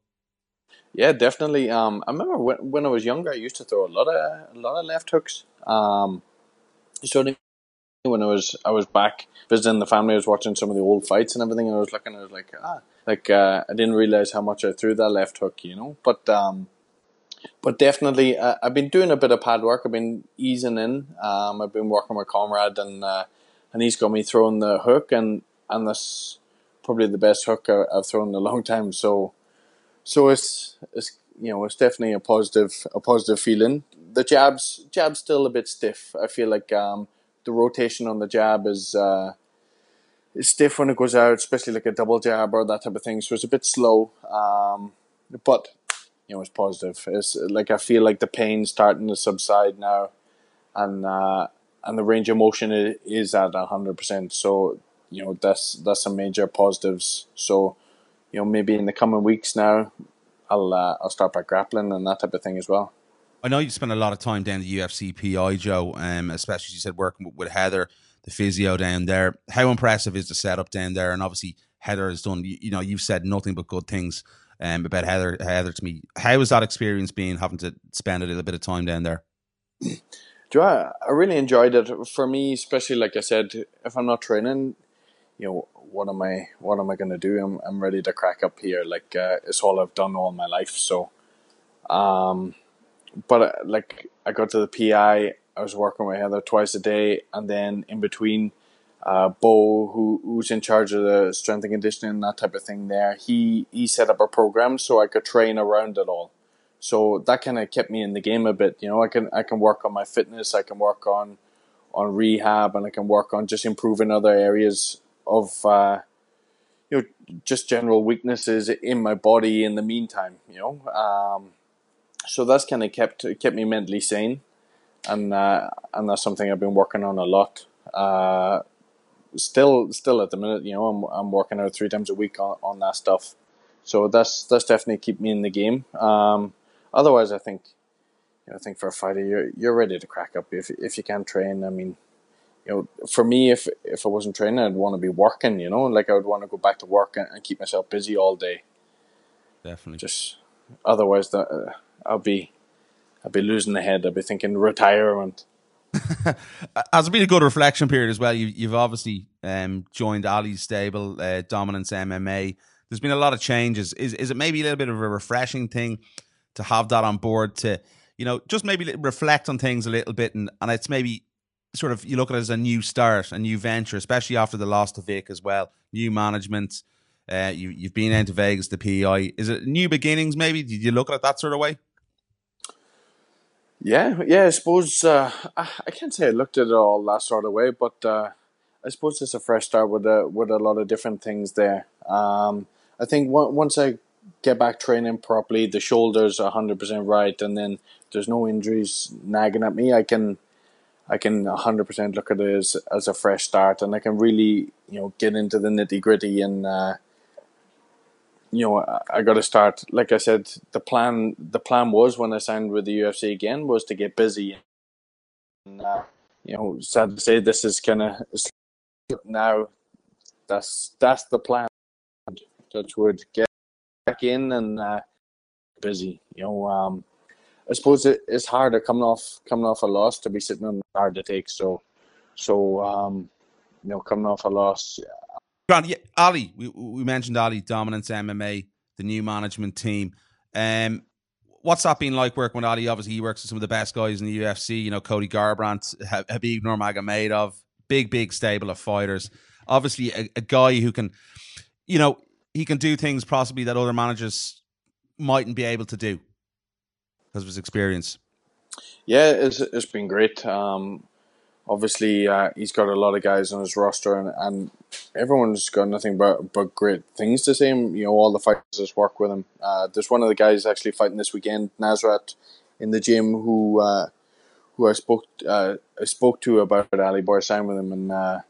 Yeah, definitely. Um, I remember when, when I was younger, I used to throw a lot of a lot of left hooks. Um, so when I was I was back visiting the family, I was watching some of the old fights and everything, and I was looking, I was like, ah, like uh, I didn't realize how much I threw that left hook, you know. But um, but definitely, uh, I've been doing a bit of pad work. I've been easing in. Um, I've been working with Comrade, and uh, and he's got me throwing the hook, and and that's probably the best hook I, I've thrown in a long time. So so it's it's you know it's definitely a positive a positive feeling. The jabs jab's still a bit stiff. I feel like um, the rotation on the jab is uh, stiff when it goes out, especially like a double jab or that type of thing. So it's a bit slow. Um, but you know it's positive. It's like I feel like the pain's starting to subside now, and uh, and the range of motion is at hundred percent. So you know that's that's some major positives. So you know maybe in the coming weeks now, I'll uh, I'll start by grappling and that type of thing as well. I know you spent a lot of time down the UFC PI, Joe, um, especially you said working with Heather, the physio down there. How impressive is the setup down there? And obviously Heather has done. You, you know, you've said nothing but good things um, about Heather. Heather to me, how was that experience being having to spend a little bit of time down there? Do know, I really enjoyed it. For me, especially like I said, if I'm not training, you know, what am I? What am I going to do? I'm I'm ready to crack up here. Like uh, it's all I've done all my life. So, um, but uh, like I got to the PI. I was working with Heather twice a day, and then in between, uh, Bo, who who's in charge of the strength and conditioning and that type of thing, there he he set up a program so I could train around it all. So that kind of kept me in the game a bit. You know, I can I can work on my fitness, I can work on on rehab, and I can work on just improving other areas of uh, you know just general weaknesses in my body in the meantime. You know, um, so that's kind of kept kept me mentally sane, and uh, and that's something I've been working on a lot. Uh, still, still at the minute, you know, I'm I'm working out three times a week on, on that stuff. So that's that's definitely keep me in the game. Um, otherwise, I think, you know, I think for a fighter, you're you're ready to crack up if if you can train. I mean, you know, for me, if if I wasn't training, I'd want to be working. You know, like I would want to go back to work and, and keep myself busy all day. Definitely. Just otherwise, that uh, I'll be, I'll be losing the head. I'll be thinking retirement. Has it been a good reflection period as well? You, you've obviously um, joined Ali's stable, uh, Dominance MMA. There's been a lot of changes. Is is it maybe a little bit of a refreshing thing to have that on board to, you know, just maybe reflect on things a little bit and, and it's maybe sort of you look at it as a new start, a new venture, especially after the loss to Vic as well. New management. Uh, you you've been into Vegas, the PEI. Is it new beginnings? Maybe did you look at it that sort of way? Yeah, yeah. I suppose uh, I, I can't say I looked at it all that sort of way, but uh, I suppose it's a fresh start with a with a lot of different things there. Um, I think w- once I get back training properly, the shoulders are hundred percent right, and then there's no injuries nagging at me. I can I can hundred percent look at it as as a fresh start, and I can really you know get into the nitty gritty and. Uh, you know, I, I got to start. Like I said, the plan the plan was when I signed with the UFC again was to get busy. And, uh, you know, sad to say, this is kind of now. That's that's the plan. Touch would get back in and uh, busy. You know, um, I suppose it, it's harder coming off coming off a loss to be sitting on hard to take. So, so um, you know, coming off a loss. Grant, yeah, Ali, we we mentioned Ali Dominance MMA, the new management team. Um, what's that been like working with Ali? Obviously, he works with some of the best guys in the UFC. You know, Cody Garbrandt, Khabib Nurmagomedov, big big stable of fighters. Obviously, a, a guy who can, you know, he can do things possibly that other managers mightn't be able to do because of his experience. Yeah, it's it's been great. Um, obviously, uh, he's got a lot of guys on his roster, and, and everyone's got nothing but but great things to say. You know, all the fighters work with him. Uh, there's one of the guys actually fighting this weekend, Nasrat, in the gym, who uh, who I spoke uh, I spoke to about Ali Boy signed with him, and uh,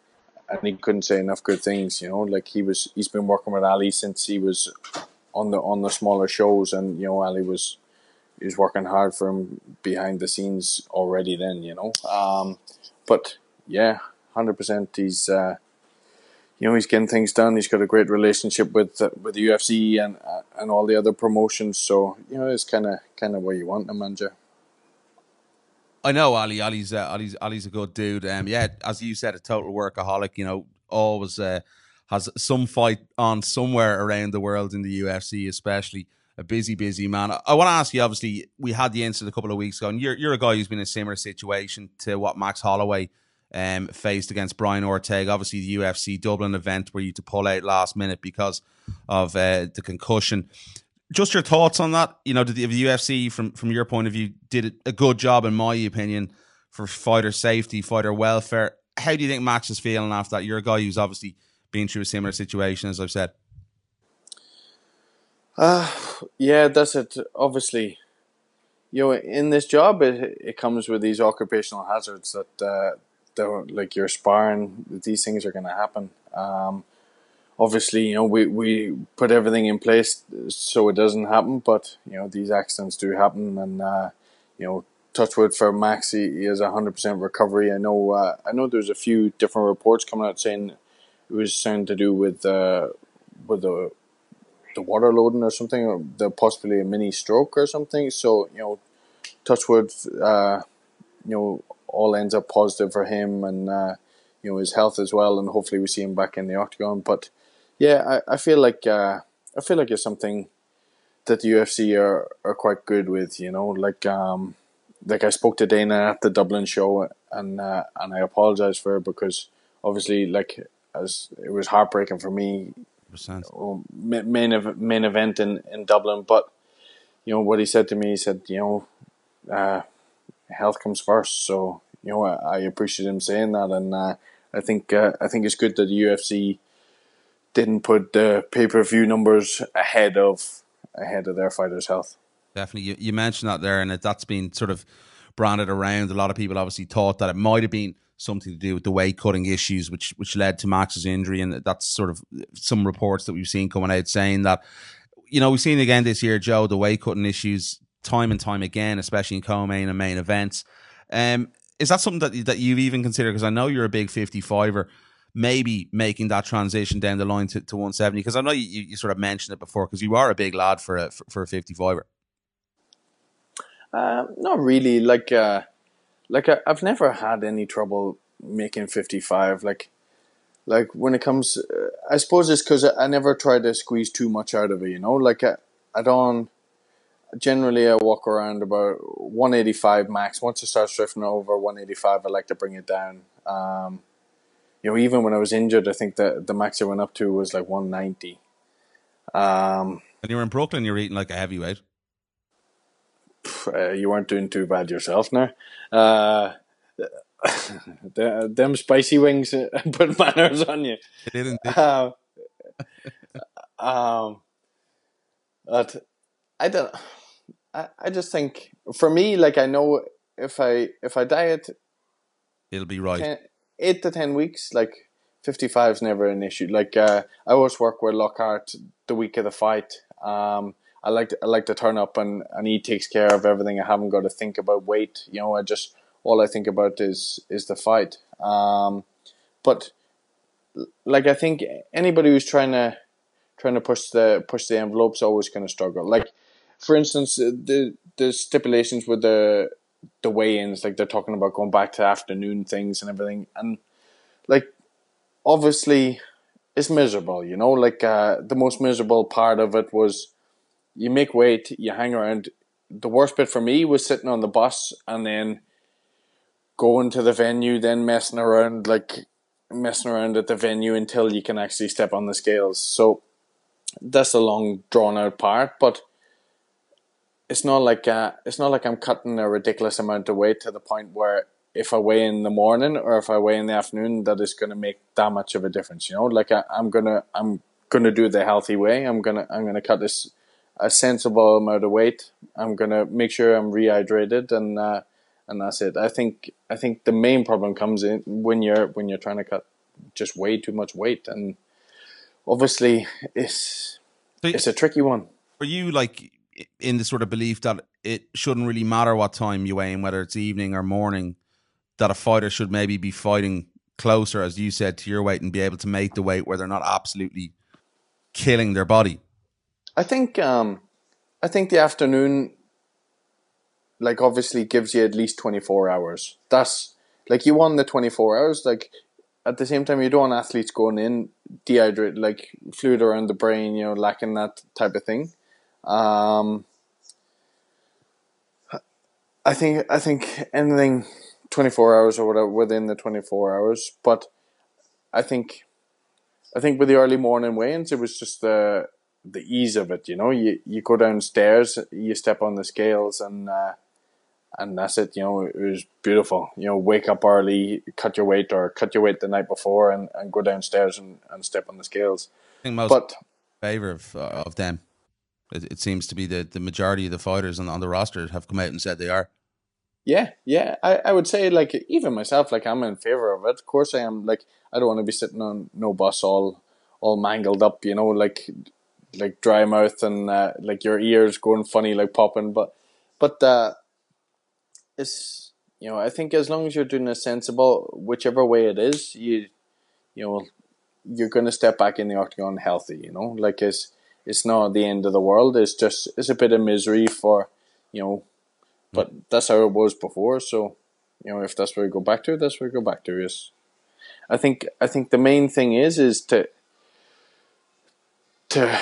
and he couldn't say enough good things. You know, like he was he's been working with Ali since he was on the on the smaller shows, and you know, Ali was he was working hard for him behind the scenes already. Then you know, um, but yeah, hundred percent. He's uh, you know he's getting things done. He's got a great relationship with uh, with the UFC and uh, and all the other promotions. So you know, it's kind of kind of where you want a manager. I know Ali. Ali's uh, Ali's Ali's a good dude. Um, yeah, as you said, a total workaholic. You know, always uh, has some fight on somewhere around the world in the UFC, especially a busy, busy man. I, I want to ask you. Obviously, we had the incident a couple of weeks ago, and you're you're a guy who's been in a similar situation to what Max Holloway um, faced against Brian Ortega. Obviously, the UFC Dublin event where you to pull out last minute because of uh, the concussion just your thoughts on that. You know, did the, the UFC, from from your point of view, did a good job, in my opinion, for fighter safety, fighter welfare. How do you think Max is feeling after that? You're a guy who's obviously been through a similar situation, as I've said. Uh, yeah, that's it. Obviously, you know, in this job, it it comes with these occupational hazards that uh, that like you're sparring. These things are going to happen. Um, obviously, you know, we, we put everything in place so it doesn't happen, but, you know, these accidents do happen. And, uh, you know, touchwood for Max, he, he has a 100% recovery. I know, uh, I know there's a few different reports coming out saying it was something to do with, uh, with the, the water loading or something, or the possibly a mini stroke or something. So, you know, touchwood, uh, you know, all ends up positive for him and, uh, you know, his health as well. And hopefully we see him back in the octagon. But, yeah, I, I feel like uh, I feel like it's something that the UFC are, are quite good with. You know, like um, like I spoke to Dana at the Dublin show, and uh, and I apologize for it because obviously, like as it was heartbreaking for me, main main event in in Dublin. But you know what he said to me, he said, you know, uh, health comes first. So you know, I, I appreciate him saying that, and uh, I think uh, I think it's good that the UFC didn't put the pay per view numbers ahead of ahead of their fighters' health. Definitely, you, you mentioned that there, and it, that's been sort of branded around. A lot of people obviously thought that it might have been something to do with the weight cutting issues, which which led to Max's injury, and that's sort of some reports that we've seen coming out saying that. You know, we've seen again this year, Joe, the weight cutting issues time and time again, especially in co-main and main events. Um, is that something that that you've even considered? Because I know you're a big 55er maybe making that transition down the line to, to 170? Because I know you, you sort of mentioned it before because you are a big lad for a, for, for a 55er. Uh, not really. Like, uh, like I, have never had any trouble making 55. Like, like when it comes, uh, I suppose it's because I, I, never try to squeeze too much out of it, you know? Like, I, I don't, generally I walk around about 185 max. Once it starts drifting over 185, I like to bring it down. Um, you know, even when I was injured, I think the the max I went up to was like 190. Um, and you were in Brooklyn, you're eating like a heavyweight. Uh, you weren't doing too bad yourself now. Uh, the, them spicy wings put manners on you. It didn't. Uh, um, but I don't. I, I just think for me, like I know if I if I diet, it'll be right. Ten, eight to ten weeks, like fifty five is never an issue. Like uh, I always work with Lockhart the week of the fight. Um, I like to, I like to turn up and, and he takes care of everything. I haven't got to think about weight. You know, I just all I think about is is the fight. Um, but like I think anybody who's trying to trying to push the push the envelope's always going to struggle. Like for instance, the the stipulations with the the weigh-ins, like they're talking about going back to afternoon things and everything, and like obviously it's miserable, you know. Like uh, the most miserable part of it was you make weight, you hang around. The worst bit for me was sitting on the bus and then going to the venue, then messing around, like messing around at the venue until you can actually step on the scales. So that's a long drawn out part, but it's not like uh, it's not like I'm cutting a ridiculous amount of weight to the point where if I weigh in the morning or if I weigh in the afternoon, that is going to make that much of a difference. You know, like I, I'm gonna I'm gonna do the healthy way. I'm gonna I'm gonna cut this a sensible amount of weight. I'm gonna make sure I'm rehydrated and uh, and that's it. I think I think the main problem comes in when you're when you're trying to cut just way too much weight and obviously it's So- it's a tricky one. Are you like in the sort of belief that it shouldn't really matter what time you aim, whether it's evening or morning, that a fighter should maybe be fighting closer, as you said, to your weight and be able to make the weight where they're not absolutely killing their body? I think um, I think the afternoon, like obviously, gives you at least twenty four hours. That's like you won the twenty four hours. Like at the same time, you don't want athletes going in dehydrated, like fluid around the brain, you know, lacking that type of thing. Um, I think I think anything twenty four hours or whatever within the twenty four hours, but I think I think with the early morning weigh-ins, it was just the the ease of it. You know, you you go downstairs, you step on the scales, and uh, and that's it. You know, it was beautiful. You know, wake up early, cut your weight, or cut your weight the night before, and, and go downstairs and, and step on the scales. I think most But favor of uh, of them. It, it seems to be the, the majority of the fighters on, on the roster have come out and said they are. Yeah, yeah. I, I would say like even myself, like I'm in favor of it. Of course I am like I don't want to be sitting on no bus all all mangled up, you know, like like dry mouth and uh, like your ears going funny like popping. But but uh it's you know, I think as long as you're doing a sensible whichever way it is, you you know you're gonna step back in the octagon healthy, you know? Like it's it's not the end of the world. It's just it's a bit of misery for, you know, but that's how it was before. So, you know, if that's where we go back to, that's where we go back to. Is I think I think the main thing is is to to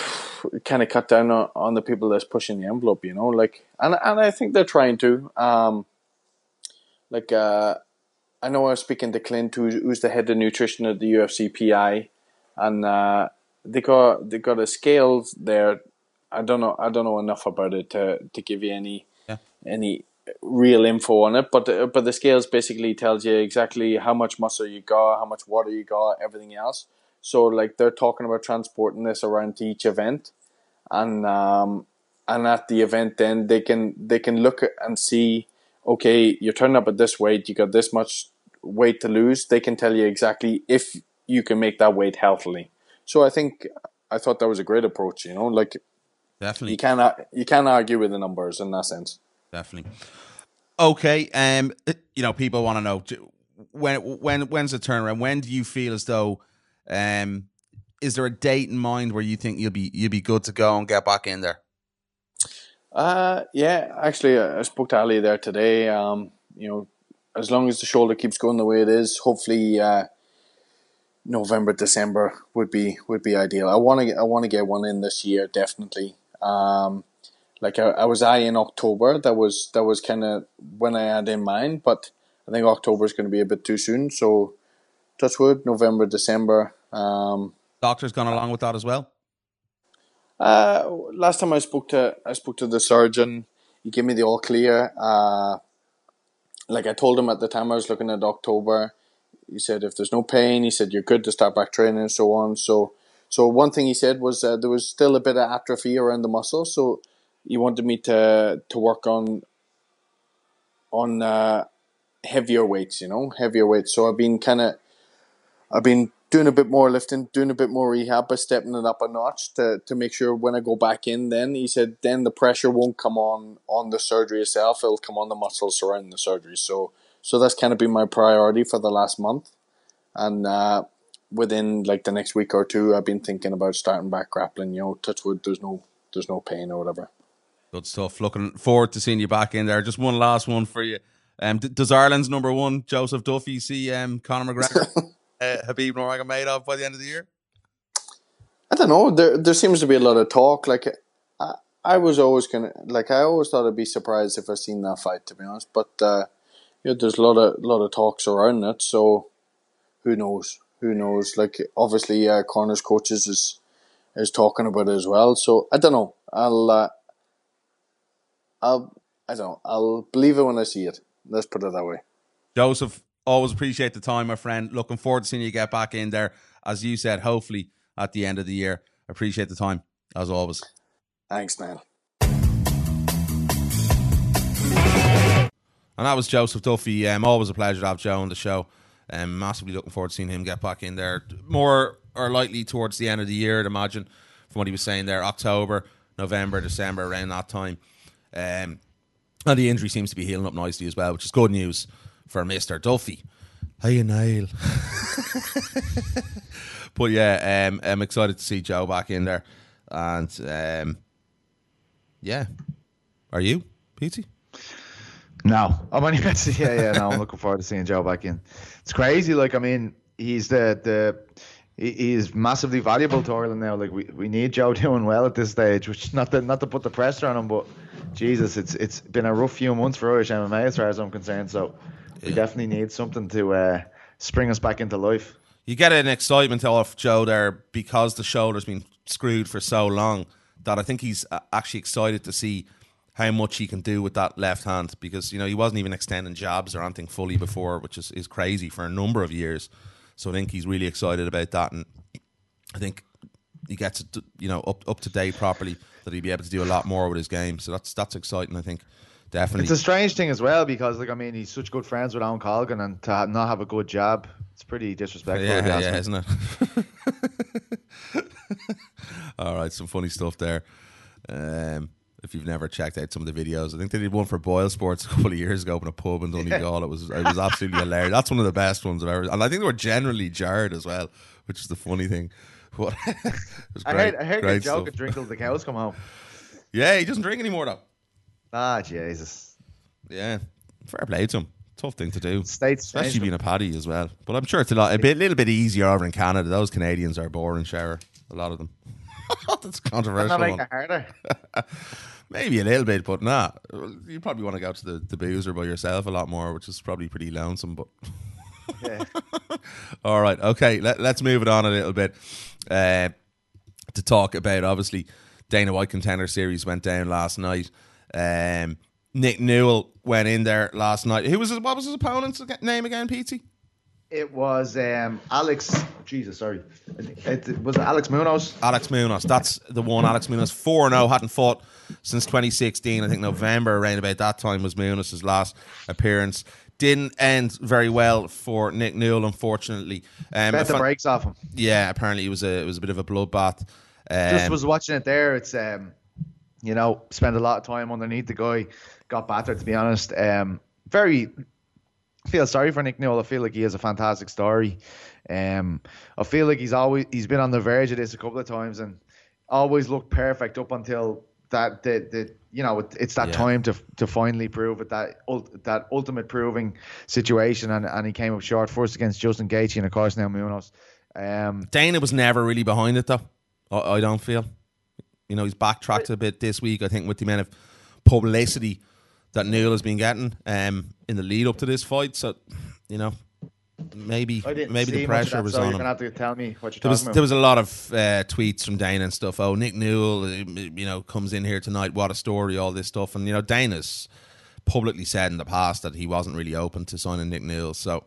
kind of cut down on, on the people that's pushing the envelope. You know, like and and I think they're trying to. Um, like uh, I know I was speaking to Clint, who's, who's the head of nutrition at the UFC PI, and uh, they got they got a scale there. I don't know. I don't know enough about it to to give you any Yeah. any real info on it. But uh, but the scales basically tells you exactly how much muscle you got, how much water you got, everything else. So like they're talking about transporting this around to each event, and um, and at the event then they can they can look and see okay you're turning up at this weight you got this much weight to lose they can tell you exactly if you can make that weight healthily so i think i thought that was a great approach you know like Definitely. you cannot you can't argue with the numbers in that sense Definitely. Okay. Um. You know, people want to know when when when's the turnaround? When do you feel as though, um, is there a date in mind where you think you'll be you'll be good to go and get back in there? Uh, yeah, actually, uh, I spoke to Ali there today. Um, you know, as long as the shoulder keeps going the way it is, hopefully, uh, November, December would be would be ideal. I want to I want to get one in this year, definitely. Um, like I, I was eyeing October. That was that was kind of when I had in mind, but I think October is going to be a bit too soon. So, touchwood, November, December. Um, Doctor's gone along with that as well. uh, last time I spoke to I spoke to the surgeon. He gave me the all clear. Uh, like I told him at the time I was looking at October. He said if there's no pain, he said you're good to start back training and so on. So so one thing he said was uh, there was still a bit of atrophy around the muscle. So he wanted me to to work on on uh, heavier weights. You know, heavier weights. So I've been kind of I've been doing a bit more lifting, doing a bit more rehab, but stepping it up a notch to, to make sure when I go back in, then he said, then the pressure won't come on on the surgery itself; it'll come on the muscles surrounding the surgery. So, so that's kind of been my priority for the last month, and uh, within like the next week or two, I've been thinking about starting back grappling. You know, touch wood, there's no there's no pain or whatever. Good stuff. Looking forward to seeing you back in there. Just one last one for you. Um, d- does Ireland's number one Joseph Duffy see um, Conor McGregor, uh, Khabib Nurmagomedov by the end of the year? I don't know. There there seems to be a lot of talk. Like I, I was always gonna like I always thought I'd be surprised if I seen that fight. To be honest, but uh, yeah, there's a lot of lot of talks around it. So who knows? Who knows? Like obviously, uh, Conor's coaches is is talking about it as well. So I don't know. I'll uh, I'll I don't know. I'll believe it when I see it. Let's put it that way. Joseph, always appreciate the time, my friend. Looking forward to seeing you get back in there. As you said, hopefully at the end of the year. Appreciate the time, as always. Thanks, Niall. And that was Joseph Duffy. Um, always a pleasure to have Joe on the show. Um, massively looking forward to seeing him get back in there. More or likely towards the end of the year, I'd imagine, from what he was saying there. October, November, December, around that time. Um, and the injury seems to be healing up nicely as well, which is good news for Mr. Duffy. Hey, Niall. but yeah, um, I'm excited to see Joe back in there. And um, yeah. Are you, Petey? No, I'm only yeah, yeah. No, I'm looking forward to seeing Joe back in. It's crazy. Like, I mean, he's the the he- he's massively valuable to Ireland now. Like, we, we need Joe doing well at this stage. Which not to not to put the pressure on him, but Jesus, it's it's been a rough few months for Irish MMA as far as I'm concerned. So we definitely need something to uh, spring us back into life. you get an excitement off Joe there because the shoulder's been screwed for so long that I think he's uh, actually excited to see how much he can do with that left hand because you know he wasn't even extending jabs or anything fully before, which is, is crazy for a number of years. So I think he's really excited about that, and I think he gets it you know up up to date properly that he'll be able to do a lot more with his game. So that's that's exciting. I think definitely. It's a strange thing as well because, like, I mean, he's such good friends with Alan Colgan, and to ha- not have a good jab, it's pretty disrespectful. you Yeah, yeah, isn't it? All right, some funny stuff there. Um, if you've never checked out some of the videos, I think they did one for Boyle Sports a couple of years ago in a pub in Donegal. It was it was absolutely hilarious. That's one of the best ones I've ever. And I think they were generally jarred as well, which is the funny thing. But it was I great, heard, I heard great the joke of drink till the cows come home. Yeah, he doesn't drink anymore though. Ah, Jesus. Yeah, fair play to him. Tough thing to do, States especially being a paddy as well. But I'm sure it's a lot, a bit, little bit easier over in Canada. Those Canadians are boring shower, a lot of them. That's Doesn't controversial. that make one. it harder? Maybe a little bit, but nah. You probably want to go to the, the boozer by yourself a lot more, which is probably pretty lonesome. But Yeah. all right, okay, let, let's move it on a little bit uh, to talk about. Obviously, Dana White Contender Series went down last night. Um, Nick Newell went in there last night. Who was his, what was his opponent's name again, Petey? It was um, Alex. Jesus, sorry. It, it was Alex Munoz. Alex Munoz. That's the one. Alex Munoz, 4 0, hadn't fought since 2016. I think November, around about that time, was Munoz's last appearance. Didn't end very well for Nick Newell, unfortunately. Um, Bet the I- brakes off him. yeah, apparently it was a it was a bit of a bloodbath. Um, Just was watching it there. It's um, you know, spent a lot of time underneath the guy. Got battered, to be honest. Um, very feel sorry for Nick Newell. I feel like he has a fantastic story. Um, I feel like he's always he's been on the verge of this a couple of times and always looked perfect up until that the, the you know it, it's that Yeah. time to to finally prove it that that ultimate proving situation and, and he came up short first against Justin Gaethje and of course now Munoz. Um, Dana was never really behind it though. I, I don't feel. You know, he's backtracked a bit this week. I think with the amount of publicity that Newell has been getting um, in the lead up to this fight. So, you know, maybe maybe the pressure was so on you're him. gonna have to tell me what you're There was about. there was a lot of uh, tweets from Dana and stuff. Oh, Nick Newell, uh, you know, comes in here tonight. What a story! All this stuff, and you know, Dana's publicly said in the past that he wasn't really open to signing Nick Newell. So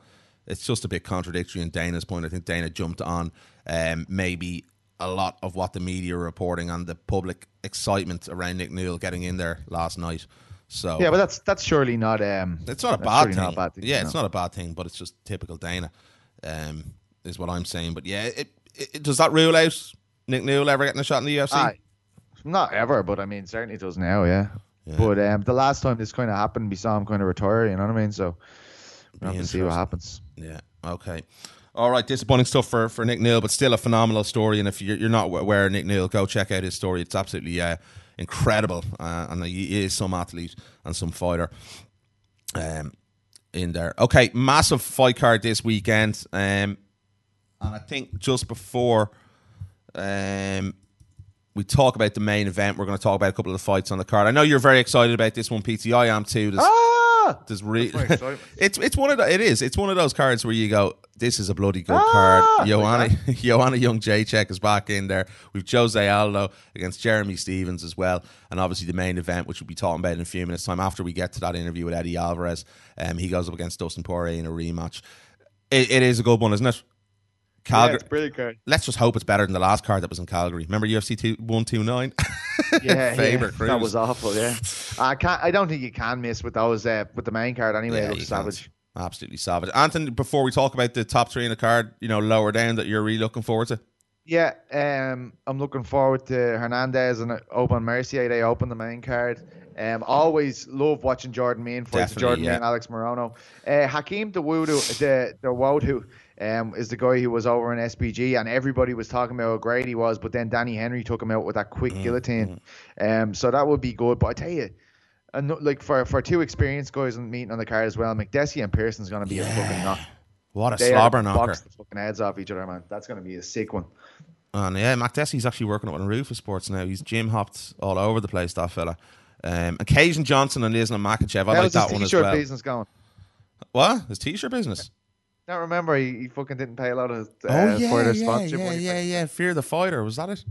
it's just a bit contradictory in Dana's point. I think Dana jumped on um, maybe a lot of what the media are reporting on the public excitement around Nick Newell getting in there last night. So Yeah, but that's that's surely not um. it's not a bad thing. Not a bad thing. Yeah, no. it's not a bad thing, but it's just typical Dana, um, is what I'm saying. But yeah, it, it, does that rule out Nick Newell ever getting a shot in the UFC? Aye. Not ever, but I mean, certainly does now. Yeah. But um, the last time this kind of happened, we saw him kind of retire. You know what I mean? So we'll have to see what happens. Yeah. Okay. All right, disappointing stuff for, for Nick Newell, but still a phenomenal story. And if you're, you're not aware of Nick Newell, go check out his story. It's absolutely uh, incredible, uh, and he is some athlete and some fighter. Um, in there. Okay, massive fight card this weekend. Um, and I think just before um, we talk about the main event, we're going to talk about a couple of the fights on the card. I know you're very excited about this one, PT. I am too. Ah, there's re- it's it's one of the, it is it's one of those cards where you go, this is a bloody good Ah, card. Joanna Joanna Jędrzejczyk is back in there. We've Jose Aldo against Jeremy Stephens as well, and obviously the main event, which we'll be talking about in a few minutes time after we get to that interview with Eddie Alvarez. Um, he goes up against Dustin Poirier in a rematch. It, it is a good one, isn't it? Yeah, Calgary. card. Let's just hope it's better than the last card that was in Calgary. Remember UFC two, 129? Yeah, Favorite yeah. That was awful. Yeah, I can't. I don't think you can miss with those uh, with the main card anyway. Yeah, it looks savage. can't. Absolutely savage. Anthony, before we talk about the top three in the card, you know, lower down that you're really looking forward to. Yeah, um, I'm looking forward to Hernandez and Aubin-Mercier. They open the main card. Um, always love watching Jordan Mein fights. Jordan yeah. Mein, Alex Morono. Uh, Hakeem Dawodu, the the Wodu, um, is the guy who was over in SBG, and everybody was talking about how great he was. But then Danny Henry took him out with that quick Mm, guillotine. Um, so that would be good. But I tell you. And like for, for two experienced guys meeting on the card as well, Makdessi and Pearson's gonna be a fucking knock. What a They slobber knocker. box the fucking heads off each other, man. That's gonna be a sick one. And yeah, Makdessi's actually working on Roufusport now. He's gym hopped all over the place, that fella. Um, Kajan Johnson and Islam Makhachev. I like that one as t-shirt well. business going? What? His t shirt business? Don't remember he, he fucking didn't pay a lot of uh, oh, yeah, for their yeah, sponsorship yeah, yeah, yeah. Fear the Fighter. Was that it?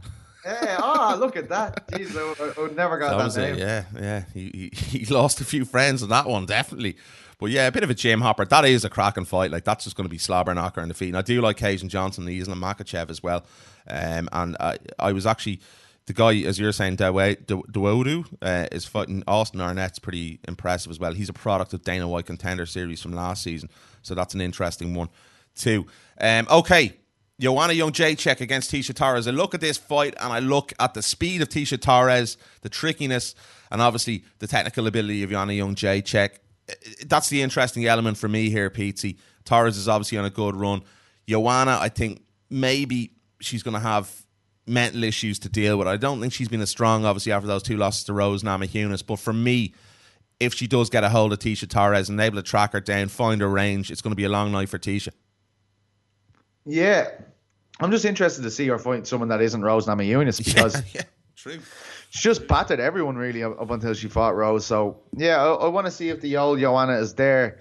Yeah, oh, look at that. Jeez, I, I, I never got that that, was name. it. Yeah, yeah. He, he he lost a few friends in that one, definitely. But yeah, a bit of a gym hopper. That is a cracking fight. Like that's just going to be slobber knocker in the feet. And I do like Kajan Johnson and Islam Makhachev as well. Um, and I I was actually the guy, as you're saying, Dawe- Du- Dawodu uh, is fighting Austin Arnett's pretty impressive as well. He's a product of Dana White Contender Series from last season, so that's an interesting one too. Um, okay, Joanna Jędrzejczyk against Tisha Torres. I look at this fight and I look at the speed of Tisha Torres, the trickiness, and obviously the technical ability of Joanna Jędrzejczyk. That's the interesting element for me here, Pete. Torres is obviously on a good run. Joanna, I think maybe she's going to have mental issues to deal with. I don't think she's been as strong, obviously, after those two losses to Rose Namajunas. But for me, if she does get a hold of Tisha Torres and able to track her down, find her range, it's going to be a long night for Tisha. Yeah. I'm just interested to see her fight someone that isn't Rose Namajunas because yeah, true. she just battered everyone really up, up until she fought Rose. So yeah, I, I want to see if the old Joanna is there.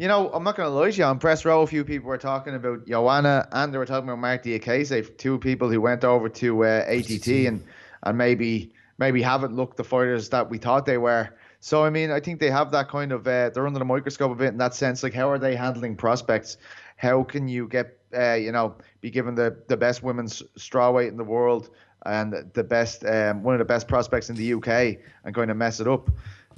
You know, I'm not going to lie to you. On press row, a few people were talking about Joanna and they were talking about Marc Diakiese, two people who went over to uh, ATT and and maybe maybe haven't looked the fighters that we thought they were. So I mean, I think they have that kind of uh, they're under the microscope a bit in that sense. Like, how are they handling prospects? How can you get uh, you know be given the the best women's strawweight in the world and the best um, one of the best prospects in the UK and going to mess it up?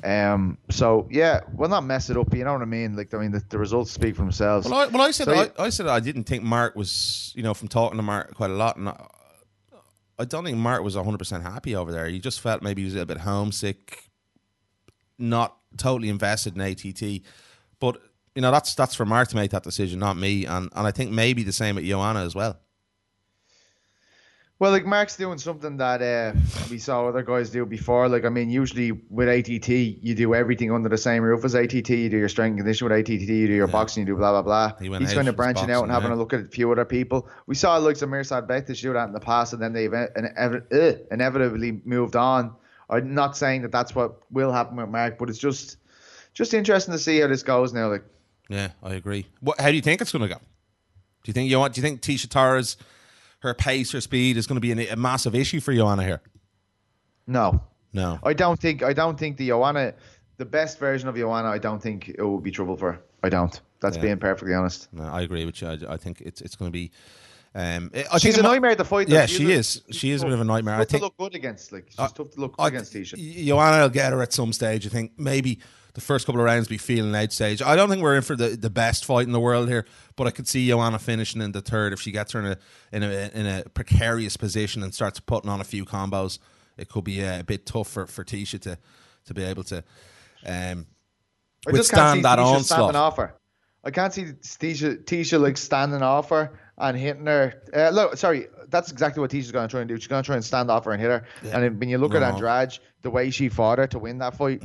Um, so yeah, well, not mess it up. You know what I mean? Like, I mean, the, the results speak for themselves. Well, I, well, I said So, I. I said I didn't think Mark was, you know, from talking to Mark quite a lot, and I, I don't think Mark was 100 percent happy over there. He just felt maybe he was a bit homesick, not totally invested in ATT. But you know, that's that's for Mark to make that decision, not me. And and I think maybe the same with Joanna as well. Well, like Mark's doing something that uh, we saw other guys do before. Like, I mean, usually with ATT, you do everything under the same roof as ATT. You do your strength and condition with ATT, you do your boxing, you do blah, blah, blah. He He's kind of branching out and having yeah. a look at a few other people. We saw like some Mirsad Bektić do that in the past, and then they uh, inevitably moved on. I'm not saying that that's what will happen with Mark, but it's just just interesting to see how this goes now. Like, Yeah, I agree. What? How do you think it's going to go? Do you think you want? Do you think Tisha Torres, her pace, her speed is going to be an, a massive issue for Joanna here? no, No. I don't think I don't think the Joanna, the best version of Joanna, I don't think it will be trouble for her. I don't. That's Yeah. being perfectly honest. No, I agree with you. I, I think it's it's going to be. Um, I She's a nightmare to fight. though. Yeah, She's she a- is. She is a bit of a nightmare. I think to look good against. Like she's Uh, tough to look I- good against Tisha. Joanna will get her at some stage. I think maybe the first couple of rounds be feeling out stage. I don't think we're in for the, the best fight in the world here, but I could see Joanna finishing in the third if she gets her in a in a in a precarious position and starts putting on a few combos. It could be uh, a bit tough for, for Tisha to to be able to um, I can't see withstand that Tisha onslaught. snapping off her. I can't see Tisha, Tisha like standing off her and hitting her. Uh, look, sorry, that's exactly what Tisha's going to try and do. She's going to try and stand off her and hit her. And when you look at Andrade, the way she fought her to win that fight,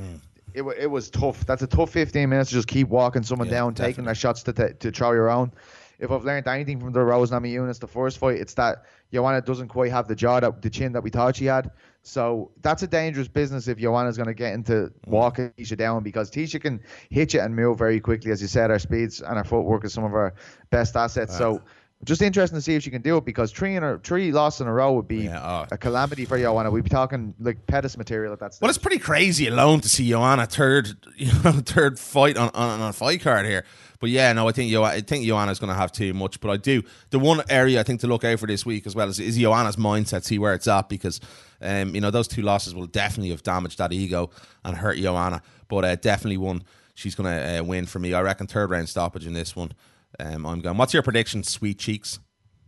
it, it was tough. That's a tough 15 minutes to just keep walking someone Yeah, down, taking definitely. their shots to, t- to throw your own. If I've learned anything from the Rose Namajunas, the first fight, it's that Joanna doesn't quite have the jaw, that, the chin that we thought she had. So that's a dangerous business if Joanna's going to get into mm. walking Tisha down because Tisha can hit you and move very quickly. As you said, our speeds and our footwork is some of our best assets. So just interesting to see if she can do it because three in a three losses in a row would be Yeah, oh. a calamity for Joanna. We'd be talking like Pettis material at that stage. Well, it's pretty crazy alone to see Joanna third, you know, third fight on, on, on a fight card here. But yeah, no, I think Joanna, I think Joanna's going to have too much. But I do the one area I think to look out for this week as well is, is Joanna's mindset. See where it's at because, um, you know, those two losses will definitely have damaged that ego and hurt Joanna. But uh, definitely one she's going to uh, win for me. I reckon third round stoppage in this one. Um, I'm going. What's your prediction, sweet cheeks?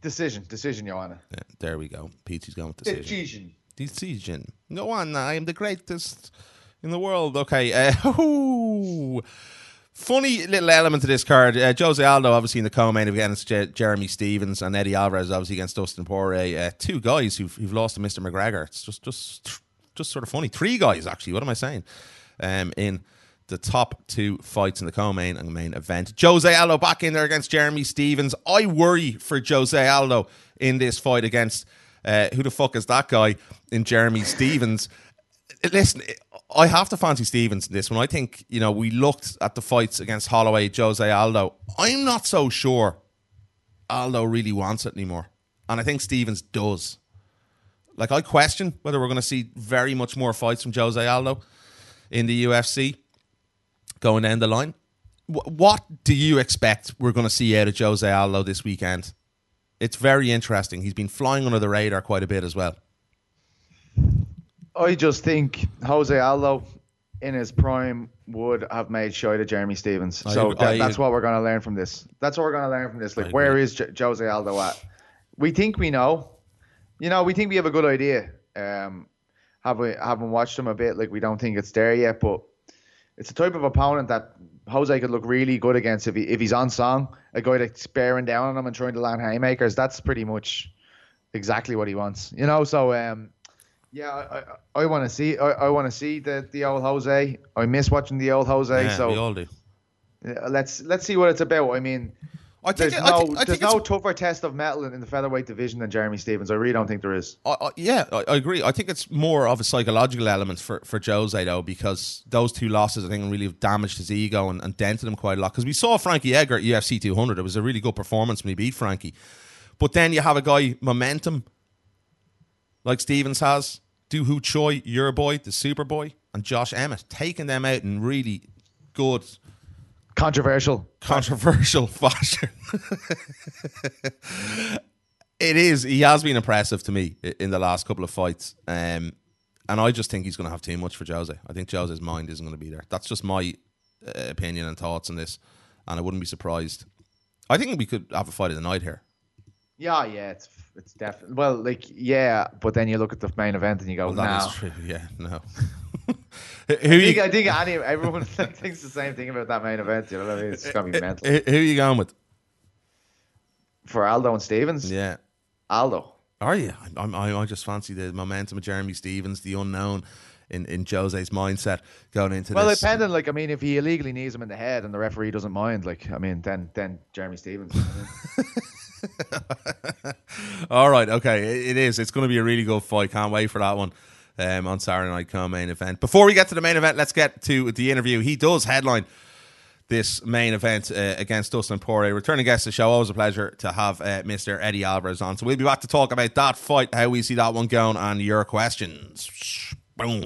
decision, decision, Joanna. Yeah, there we go. Peachy's going with decision. Decision. Decision. Go on, I am the greatest in the world. Okay. Uh, ooh. Funny little element to this card. Uh, Jose Aldo, obviously in the co-main against Je- Jeremy Stephens, and Eddie Alvarez, obviously against Dustin Poirier. Uh, two guys who've, who've lost to Mr. McGregor. It's just, just, just sort of funny. Three guys actually. What am I saying? Um, in the top two fights in the co-main and main event. Jose Aldo back in there against Jeremy Stephens. I worry for Jose Aldo in this fight against uh, who the fuck is that guy in Jeremy Stephens. Listen, I have to fancy Stephens in this one. I think, you know, we looked at the fights against Holloway, Jose Aldo. I'm not so sure Aldo really wants it anymore. And I think Stephens does. Like, I question whether we're going to see very much more fights from Jose Aldo in the UFC going down the line. Wh- What do you expect we're going to see out of Jose Aldo this weekend? It's very interesting. He's been flying under the radar quite a bit as well. I just think Jose Aldo in his prime would have made shy to Jeremy Stephens. I- so that, I- that's what we're going to learn from this. That's what we're going to learn from this. Like, where is J- Jose Aldo at? We think we know. You know, we think we have a good idea. Um, have we haven't watched him a bit? Like, we don't think it's there yet. But it's the type of opponent that Jose could look really good against if he if he's on song. A guy that's bearing down on him and trying to land haymakers. That's pretty much exactly what he wants. You know, so um, yeah, I, I, I want to see I, I want to see the the old Jose. I miss watching the old Jose. Yeah, so we all do. let's let's see what it's about. I mean, I think, there's I no think, I there's no tougher test of metal in, in the featherweight division than Jeremy Stephens. I really don't think there is. I, I, yeah, I, I agree. I think it's more of a psychological element for, for Jose, though, because those two losses, I think, really have damaged his ego and, and dented him quite a lot. Because we saw Frankie Edgar at UFC 200. It was a really good performance when he beat Frankie. But then you have a guy, momentum, like Stephens has, Doo Ho Choi, your boy, the super boy, and Josh Emmett, taking them out and really good, Controversial. controversial fashion. it is. He has been impressive to me in the last couple of fights. Um, and I just think he's going to have too much for Jose. I think Jose's mind isn't going to be there. That's just my uh, opinion and thoughts on this. And I wouldn't be surprised. I think we could have a fight of the night here. Yeah, yeah, it's it's definitely well, like yeah, but then you look at the main event and you go, Well, that no. true. Yeah, no. Who I think, you, I think any, everyone thinks the same thing about that main event. You know what I mean? It's gonna be mental who, who are you going with? for Aldo and Stephens. Yeah. Aldo. Are you? I, I, I just fancy the momentum of Jeremy Stephens, the unknown in, in Jose's mindset going into Well, this. Well, depending, like I mean, if he illegally knees him in the head and the referee doesn't mind, like I mean, then then Jeremy Stephens. you know what I mean? All right, okay, it, it is. It's going to be a really good fight. Can't wait for that one um, on Saturday night co-main event. Before we get to the main event, let's get to the interview. He does headline this main event uh, against Dustin Poirier. Returning guest of the show, always a pleasure to have uh, Mr. Eddie Alvarez on. So we'll be back to talk about that fight, how we see that one going, and your questions. Boom.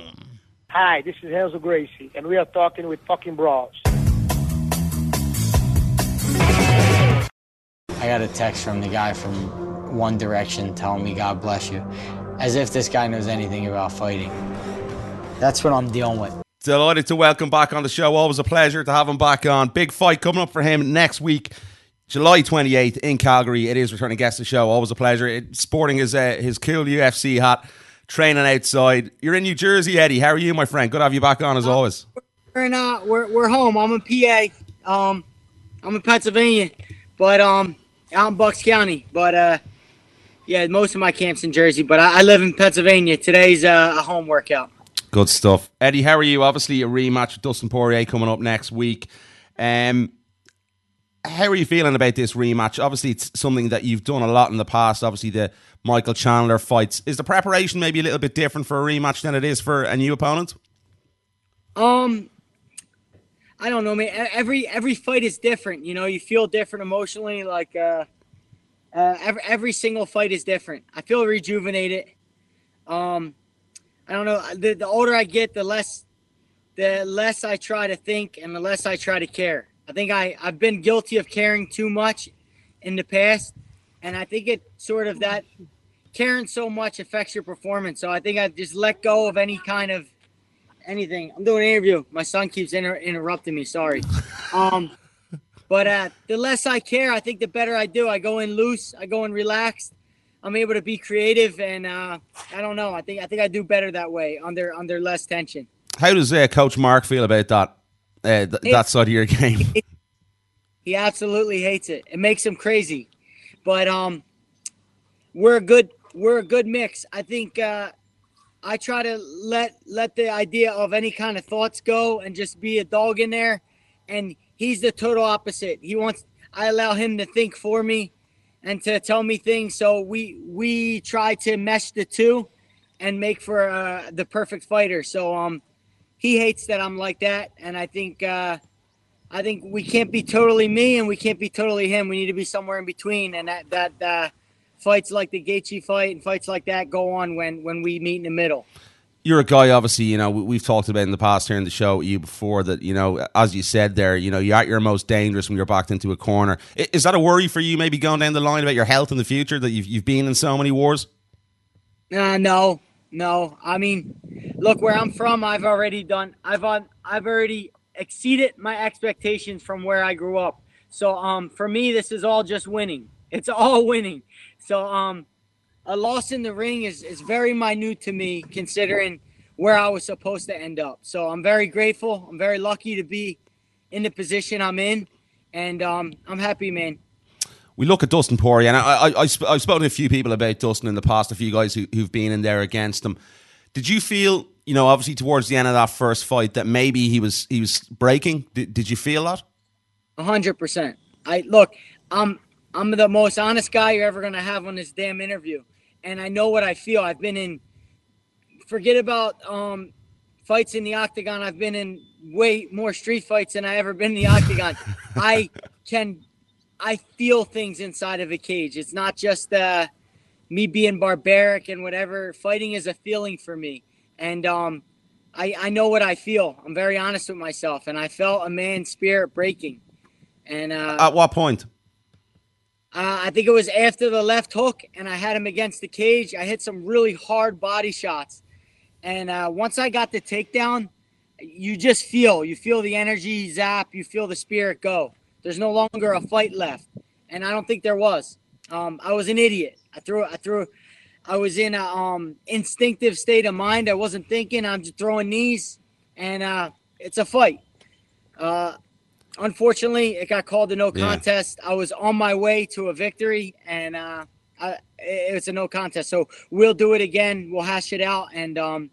Hi, this is Hazel Gracie, and we are talking with fucking bras. I got a text from the guy from One Direction telling me God bless you. As if this guy knows anything about fighting. That's what I'm dealing with. Delighted to welcome back on the show. Always a pleasure to have him back on. Big fight coming up for him next week, July 28th in Calgary. It is returning guest of the show. Always a pleasure. It, sporting his uh, his cool UFC hat, training outside. You're in New Jersey, Eddie. How are you, my friend? Good to have you back on as always. We're not. We're we're home. I'm in PA. Um, I'm in Pennsylvania, but um, out in Bucks County. But uh, yeah, most of my camp's in Jersey, but I, I live in Pennsylvania. Today's uh, a home workout. Good stuff. Eddie, how are you? Obviously, a rematch with Dustin Poirier coming up next week. Um, how are you feeling about this rematch? Obviously, it's something that you've done a lot in the past. Obviously, the Michael Chandler fights. Is the preparation maybe a little bit different for a rematch than it is for a new opponent? Um, I don't know, man. Every every fight is different. You know, you feel different emotionally. Like uh, uh, every every single fight is different. I feel rejuvenated. Um, I don't know. The the older I get, the less the less I try to think and the less I try to care. I think I I've been guilty of caring too much in the past, and I think it sort of that caring so much affects your performance. So I think I just let go of any kind of anything. I'm doing an interview. My son keeps inter- interrupting me. Sorry. Um, but uh, the less I care, I think the better I do. I go in loose. I go in relaxed. I'm able to be creative, and uh, I don't know. I think I think I do better that way under under less tension. How does uh, Coach Mark feel about that uh, th- that side of your game? He absolutely hates it. It makes him crazy, but um, we're a good we're a good mix. I think uh, I try to let let the idea of any kind of thoughts go and just be a dog in there. And he's the total opposite. He wants I allow him to think for me and to tell me things. So we we try to mesh the two and make for uh, the perfect fighter. So um, he hates that I'm like that, and I think uh, I think we can't be totally me and we can't be totally him. We need to be somewhere in between, and that that. Uh, fights like the Gaethje fight and fights like that go on when when we meet in the middle. You're a guy, obviously. You know we've talked about in the past here in the show with you before that you know, as you said there, you know, you're at your most dangerous when you're backed into a corner. Is that a worry for you? Maybe going down the line about your health in the future that you've you've been in so many wars. Uh, no, no. I mean, look where I'm from. I've already done. I've on. I've already exceeded my expectations from where I grew up. So um, for me, this is all just winning. It's all winning. So um, a loss in the ring is is very minute to me, considering where I was supposed to end up. So I'm very grateful. I'm very lucky to be in the position I'm in, and um, I'm happy, man. We look at Dustin Poirier, and I, I, I, I've spoken to a few people about Dustin in the past, a few guys who, who've been in there against him. Did you feel, you know, obviously towards the end of that first fight, that maybe he was he was breaking? Did, did you feel that? hundred percent. I look. I'm I'm the most honest guy you're ever gonna have on this damn interview, and I know what I feel. I've been in. Forget about um, fights in the octagon. I've been in way more street fights than I ever been in the octagon. I can, I feel things inside of a cage. It's not just uh, me being barbaric and whatever. Fighting is a feeling for me, and um, I I know what I feel. I'm very honest with myself, and I felt a man's spirit breaking. And uh, at what point? Uh, I think it was after the left hook, and I had him against the cage. I hit some really hard body shots, and uh, once I got the takedown, you just feel you feel the energy zap, you feel the spirit go. There's no longer a fight left, and I don't think there was. Um, I was an idiot. I threw. I threw. I was in a um, instinctive state of mind. I wasn't thinking. I'm just throwing knees, and uh, it's a fight. Uh, unfortunately, it got called a no contest. Yeah. I was on my way to a victory, and uh, I, it's a no contest. So we'll do it again. We'll hash it out, and um,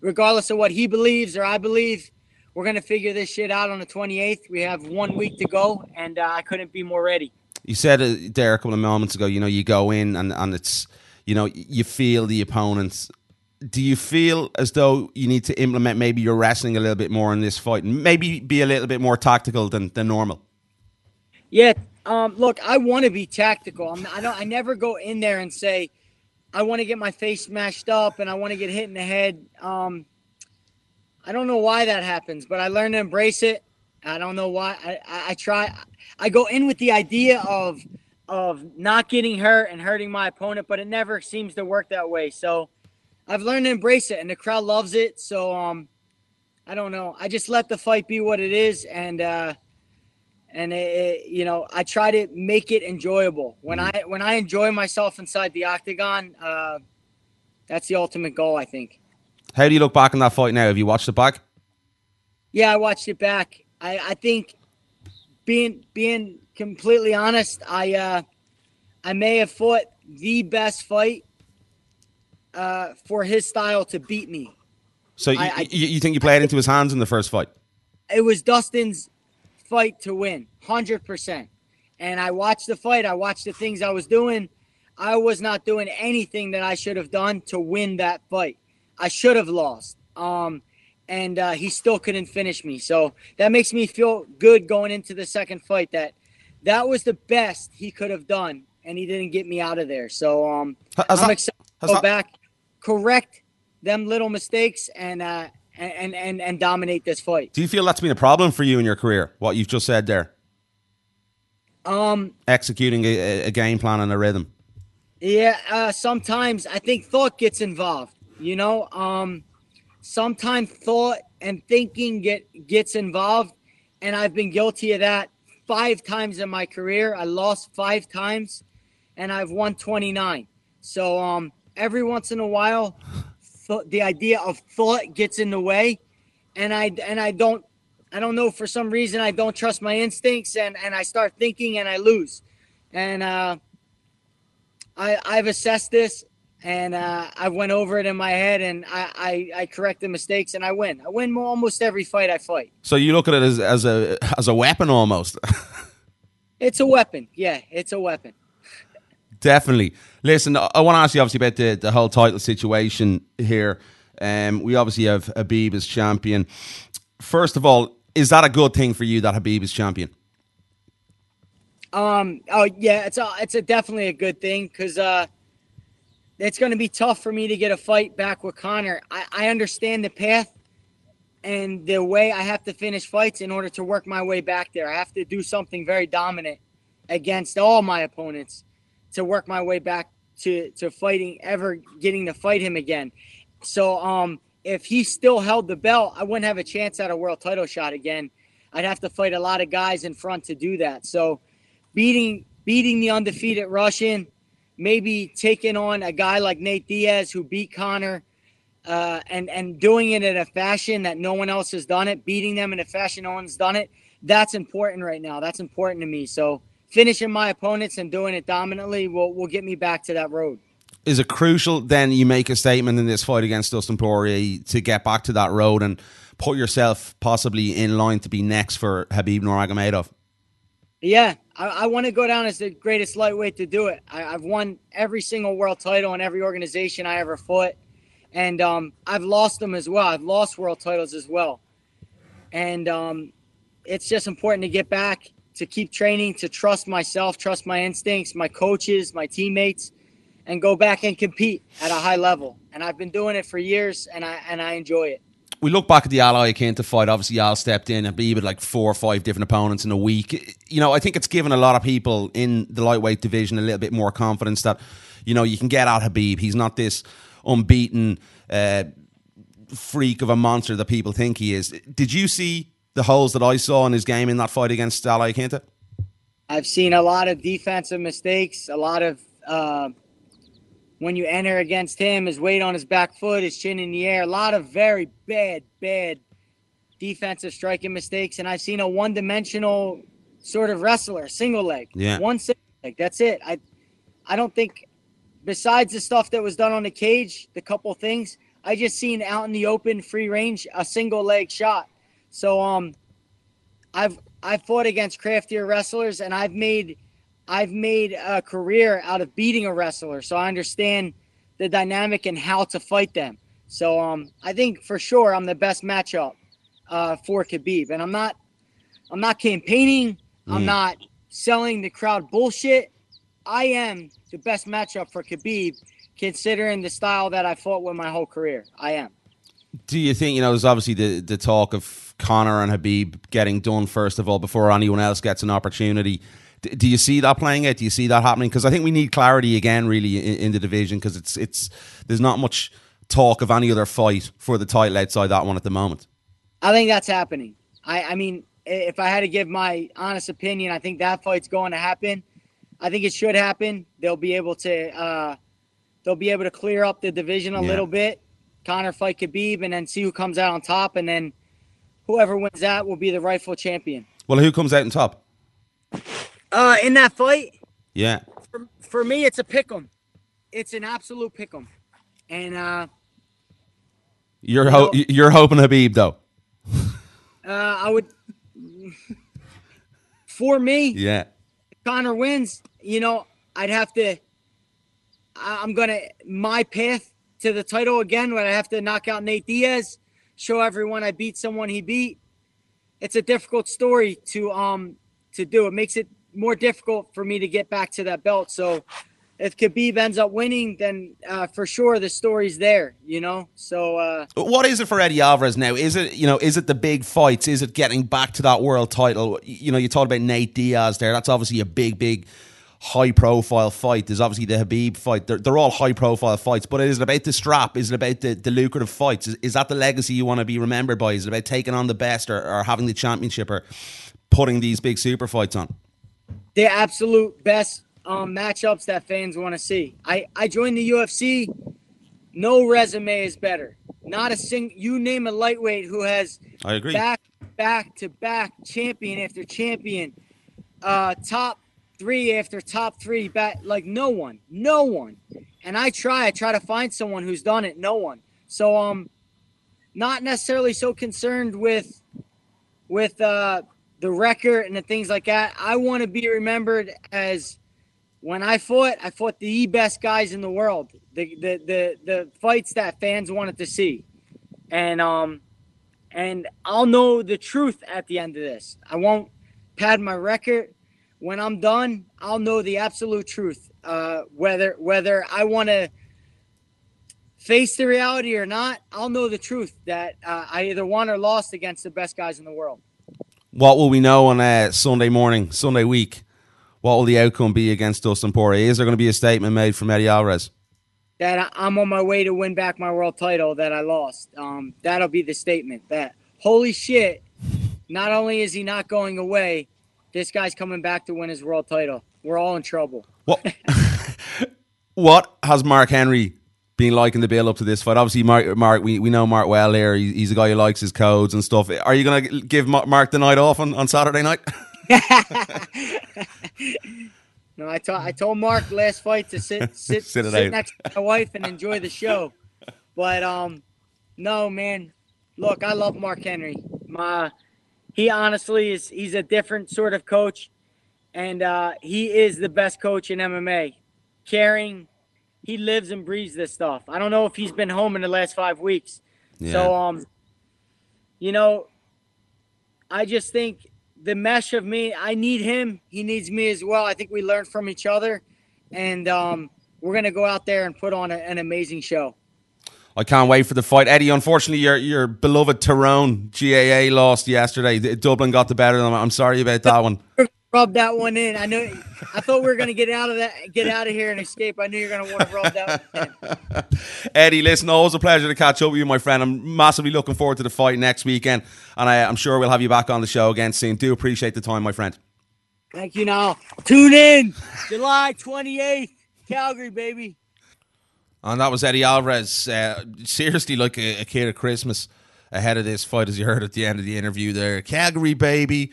regardless of what he believes or I believe, we're gonna figure this shit out on the 28th. We have one week to go, and uh, I couldn't be more ready. You said there a couple of moments ago. You know, you go in and and it's you know you feel the opponents do you feel as though you need to implement maybe your wrestling a little bit more in this fight and maybe be a little bit more tactical than, than normal? Yeah. Um, look, I want to be tactical. I'm, I don't. I never go in there and say, I want to get my face smashed up and I want to get hit in the head. Um, I don't know why that happens, but I learned to embrace it. I don't know why. I, I, I try. I go in with the idea of of not getting hurt and hurting my opponent, but it never seems to work that way. So I've learned to embrace it, and the crowd loves it. So um, I don't know. I just let the fight be what it is, and uh, and it, it, you know, I try to make it enjoyable. When mm-hmm. I when I enjoy myself inside the octagon, uh, that's the ultimate goal. I think. How do you look back on that fight now? Have you watched it back? Yeah, I watched it back. I, I think being being completely honest, I uh, I may have fought the best fight uh, for his style to beat me. So you, I- I- you, you think you played into his hands in the first fight? It was Dustin's fight to win, hundred percent. And I watched the fight. I watched the things I was doing. I was not doing anything that I should have done to win that fight. I should have lost. Um, and uh, he still couldn't finish me. So that makes me feel good going into the second fight. That that was the best he could have done, and he didn't get me out of there. So um, Has I'm that- excited to go that- back, correct them little mistakes, and uh, and and and dominate this fight. Do you feel that's been a problem for you in your career? What you've just said there, Um, executing a, a game plan and a rhythm. Yeah, uh, sometimes I think thought gets involved. You know, um, sometimes thought and thinking get gets involved, and I've been guilty of that five times in my career. I lost five times, and I've won twenty nine. So um, every once in a while, th- the idea of thought gets in the way, and I and I don't I don't know for some reason I don't trust my instincts, and and I start thinking and I lose, and uh, I, I've assessed this and uh, I went over it in my head and I, I, I correct the mistakes and I win. I win almost every fight I fight. So you look at it as, as a as a weapon almost. It's a weapon. Yeah, it's a weapon. Definitely. Listen, I want to ask you obviously about the, the whole title situation here. Um, we obviously have Khabib as champion. First of all, is that a good thing for you that Khabib is champion? Um. Oh yeah. It's a. It's a definitely a good thing because uh, it's going to be tough for me to get a fight back with Conor. I, I understand the path and the way I have to finish fights in order to work my way back there. I have to do something very dominant against all my opponents to work my way back to to fighting ever getting to fight him again. So um, if he still held the belt, I wouldn't have a chance at a world title shot again. I'd have to fight a lot of guys in front to do that. So beating beating the undefeated Russian, maybe taking on a guy like Nate Diaz who beat Conor, uh, and and doing it in a fashion that no one else has done it, beating them in a fashion no one's done it. That's important right now. That's important to me. So finishing my opponents and doing it dominantly will will get me back to that road. Is it crucial then you make a statement in this fight against Dustin Poirier to get back to that road and put yourself possibly in line to be next for Khabib Nurmagomedov? Yeah, I, I want to go down as the greatest lightweight to do it. I, I've won every single world title in every organization I ever fought, and um, I've lost them as well. I've lost world titles as well, and um, it's just important to get back, to keep training, to trust myself, trust my instincts, my coaches, my teammates, and go back and compete at a high level. And I've been doing it for years, and I and I enjoy it. We look back at the Al Iaquinta fight. Obviously, Al stepped in. and had like four or five different opponents in a week. You know, I think it's given a lot of people in the lightweight division a little bit more confidence that you know you can get out Khabib. He's not this unbeaten uh, freak of a monster that people think he is. Did you see the holes that I saw in his game in that fight against Al Iaquinta? I've seen a lot of defensive mistakes, a lot of uh, when you enter against him, his weight on his back foot, his chin in the air, a lot of very bad, bad defensive striking mistakes. And I've seen a one dimensional sort of wrestler, single leg. Yeah. One single leg. That's it. I I don't think besides the stuff that was done on the cage, the couple things, I just seen out in the open, free range, a single leg shot. So um I've I've fought against craftier wrestlers and I've made I've made a career out of beating a wrestler. So I understand the dynamic and how to fight them. So um I think for sure I'm the best matchup uh for Khabib. And I'm not I'm not campaigning, I'm Mm. not selling the crowd bullshit. I am the best matchup for Khabib considering the style that I fought with my whole career. I am. Do you think, you know, there's obviously the, the talk of Conor and Khabib getting done first of all before anyone else gets an opportunity. Do you see that playing out? Do you see that happening? Because I think we need clarity again, really, in, in the division because it's it's there's not much talk of any other fight for the title outside that one at the moment. I think that's happening. I, I mean, if I had to give my honest opinion, I think that fight's going to happen. I think it should happen. They'll be able to uh, they'll be able to clear up the division a Yeah. little bit. Conor fight Khabib, and then see who comes out on top, and then whoever wins that will be the rightful champion. Well, who comes out on top? Uh, in that fight, Yeah. for, for me, it's a pick 'em. It's an absolute pick 'em, and uh, You're ho- you're hoping Khabib though. uh, I would. For me, Yeah. Conor wins, you know, I'd have to. I'm gonna my path to the title again. When I have to knock out Nate Diaz, show everyone I beat someone he beat. It's a difficult story to um to do. It makes it more difficult for me to get back to that belt. So, if Khabib ends up winning, then uh, for sure the story's there. You know, so. uh What is it for Eddie Alvarez now? Is it you know is it the big fights? Is it getting back to that world title? You know, you talked about Nate Diaz there. That's obviously a big, big, high profile fight. There's obviously the Khabib fight. They're, they're all high profile fights. But is it about the strap? Is it about the, the lucrative fights? Is, is that the legacy you want to be remembered by? Is it about taking on the best or, or having the championship or putting these big super fights on? The absolute best um, matchups that fans want to see. I, I joined the UFC. No resume is better. Not a sing. You name a lightweight who has I agree. back back to back champion after champion, uh, top three after top three. Back like no one, no one. And I try. I try to find someone who's done it. No one. So um, not necessarily so concerned with with uh the record and the things like that. I want to be remembered as when I fought, I fought the best guys in the world. The the the, the fights that fans wanted to see. And um and I'll know the truth at the end of this. I won't pad my record. When I'm done, I'll know the absolute truth. Uh, whether whether I want to face the reality or not, I'll know the truth that uh, I either won or lost against the best guys in the world. What will we know on uh, Sunday morning, Sunday week? What will the outcome be against Dustin Poirier? Is there going to be a statement made from Eddie Alvarez? that I'm on my way to win back my world title that I lost. Um, that'll be the statement that holy shit, not only is he not going away, this guy's coming back to win his world title. We're all in trouble. What What has Mark Henry been liking the build up to this fight? Obviously, Mark, Mark we, we know Mark well here. He, he's a guy who likes his codes and stuff. Are you going to give Mark the night off on, on Saturday night? No, I told I told Mark last fight to sit sit, Sit sit, next to my wife and enjoy the show. But um, no man, look, I love Mark Henry. My he honestly is he's a different sort of coach, and uh, he is the best coach in MMA. Caring, he lives and breathes this stuff. I don't know if he's been home in the last five weeks. So um, you know, I just think the mesh of me, I need him. He needs me as well. I think we learn from each other, and um, we're gonna go out there and put on a, an amazing show. I can't wait for the fight. Eddie, unfortunately, your your beloved Tyrone GAA lost yesterday. Dublin got the better of them. I'm sorry about that one. Rub that one in. I know. I thought we were gonna get out of that, get out of here and escape. I knew you're gonna want to rub that. One in. Eddie, listen, always a pleasure to catch up with you, my friend. I'm massively looking forward to the fight next weekend, and I, I'm sure we'll have you back on the show again soon. Do appreciate the time, my friend. Thank you. Now tune in July 28th, Calgary, baby. And that was Eddie Alvarez. Uh, seriously, like a, a kid at Christmas ahead of this fight, as you heard at the end of the interview there. Calgary, baby.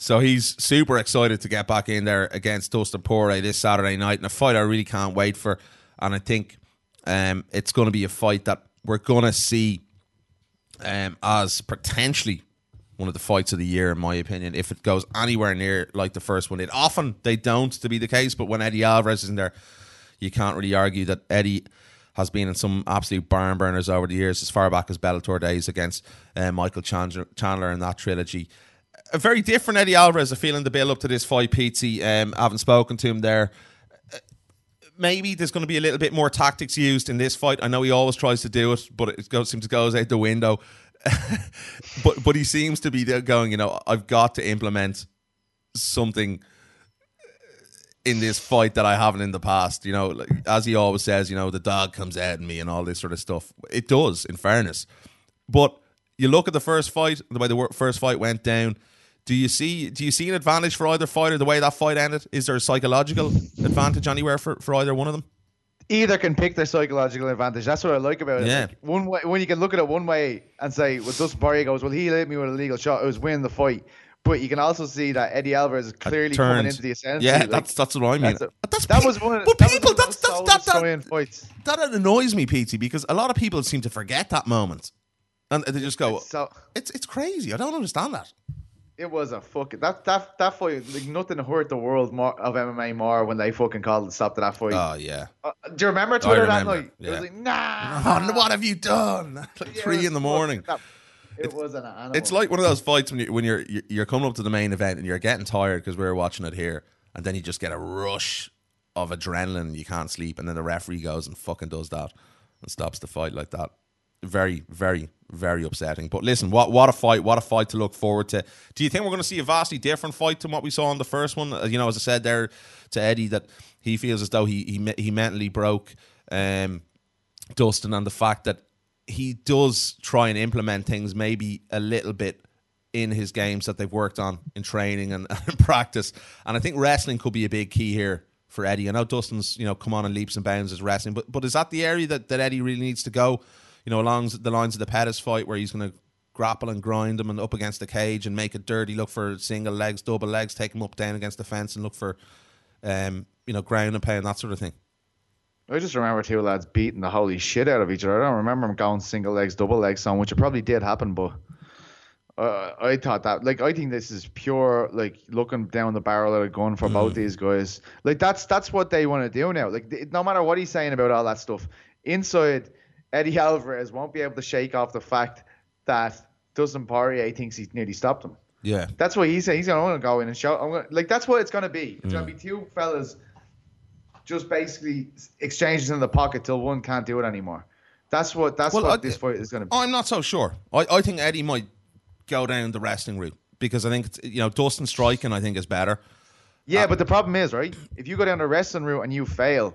So he's super excited to get back in there against Dustin Poirier this Saturday night. And a fight I really can't wait for. And I think um, it's going to be a fight that we're going to see um, as potentially one of the fights of the year, in my opinion. If it goes anywhere near like the first one, it often they don't to be the case. But when Eddie Alvarez is in there, you can't really argue that Eddie has been in some absolute barn burners over the years, as far back as Bellator days against uh, Michael Chandler, Chandler in that trilogy. A very different Eddie Alvarez. I feel in the build up to this fight, Pete. Um, I haven't spoken to him there. Uh, Maybe there's going to be a little bit more tactics used in this fight. I know he always tries to do it, but it goes, seems to go out the window. but but he seems to be going. You know, I've got to implement something in this fight that I haven't in the past. You know, like, as he always says, you know, the dog comes at me and all this sort of stuff. It does, in fairness. But you look at the first fight, the way the first fight went down. Do you see? Do you see an advantage for either fighter? The way that fight ended, is there a psychological advantage anywhere for, for either one of them? Either can pick their psychological advantage. That's what I like about it. Yeah. Like, one way, when you can look at it one way and say, well, Dustin Poirier goes, well, he hit me with a legal shot. I was winning the fight. but you can also see that Eddie Alvarez is clearly coming into the ascendancy. Yeah, like, that's that's what I mean. that's a- That's that pe- was one. Of, but that people, that's that's that, that, fights. that annoys me, PT, because a lot of people seem to forget that moment, and they just go, So "It's it's crazy." I don't understand that. It was a fucking that that that fight. Like nothing hurt the world more of MMA more when they fucking called the stopped to that fight. Oh yeah. Uh, do you remember Twitter remember, that night? It yeah. was like nah. Oh, what have you done? Like Yeah, three in the morning. that- it was an animal. It's like one of those fights when you when you're you're- coming up to the main event and you're getting tired because we were watching it here, and then you just get a rush of adrenaline, and you can't sleep, and then the referee goes and fucking does that and stops the fight like that. Very, very, very upsetting. But listen, what what a fight! What a fight to look forward to. Do you think we're going to see a vastly different fight than what we saw in the first one? Uh, You know, as I said there to Eddie, that he feels as though he he he mentally broke um, Dustin, and the fact that he does try and implement things maybe a little bit in his games that they've worked on in training and, and practice. And I think wrestling could be a big key here for Eddie. I know Dustin's, you know, come on in leaps and bounds as wrestling, but but is that the area that, that Eddie really needs to go, you know, along the lines of the Pettis fight where he's going to grapple and grind him and up against the cage and make it dirty, look for single legs, double legs, take him up down against the fence and look for, um, you know, ground and pound, that sort of thing. I just remember two lads beating the holy shit out of each other. I don't remember them going single legs, double legs on, which it probably did happen, but uh, I thought that like I think this is pure like looking down the barrel of a gun for both these guys. Like that's that's what they want to do now. Like no matter what he's saying about all that stuff, inside Eddie Alvarez won't be able to shake off the fact that Dustin Poirier thinks he's nearly stopped him. Yeah. That's what he's saying. He's going to go in and show. I'm gonna, like that's what it's going to be. It's going to be mm. two fellas just basically exchanges in the pocket till one can't do it anymore. That's what that's Well, what I- this fight is going to be. I'm not so sure. I, I think Eddie might go down the wrestling route because I think it's, you know Dustin striking I think is better. Yeah, uh, but the problem is, right? If you go down the wrestling route and you fail,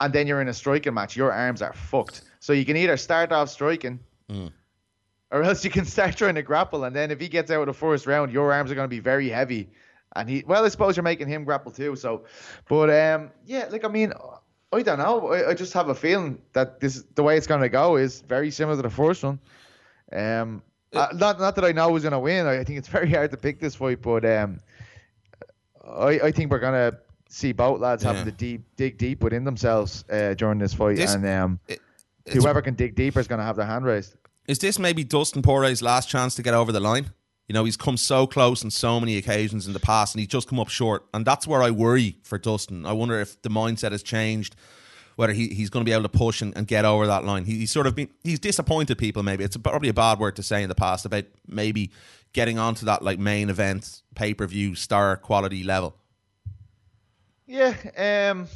and then you're in a striking match, your arms are fucked. So you can either start off striking, or else you can start trying to grapple. And then if he gets out of the first round, your arms are going to be very heavy. And he, well, I suppose you're making him grapple too. So, but um, yeah, like I mean, I don't know. I, I just have a feeling that this the way it's going to go is very similar to the first one. Um, uh, not not that I know who's going to win. I think it's very hard to pick this fight, but um, I, I think we're gonna see both lads having to deep dig deep within themselves uh, during this fight, This- and um, It- whoever can dig deeper is gonna have their hand raised. Is this maybe Dustin Poirier's last chance to get over the line? You know, he's come so close on so many occasions in the past, and he's just come up short. And that's where I worry for Dustin. I wonder if the mindset has changed, whether he, he's going to be able to push and, and get over that line. He, he's sort of been he's disappointed people. Maybe it's probably a bad word to say in the past about maybe getting onto that like main event pay per view star quality level. Yeah, um,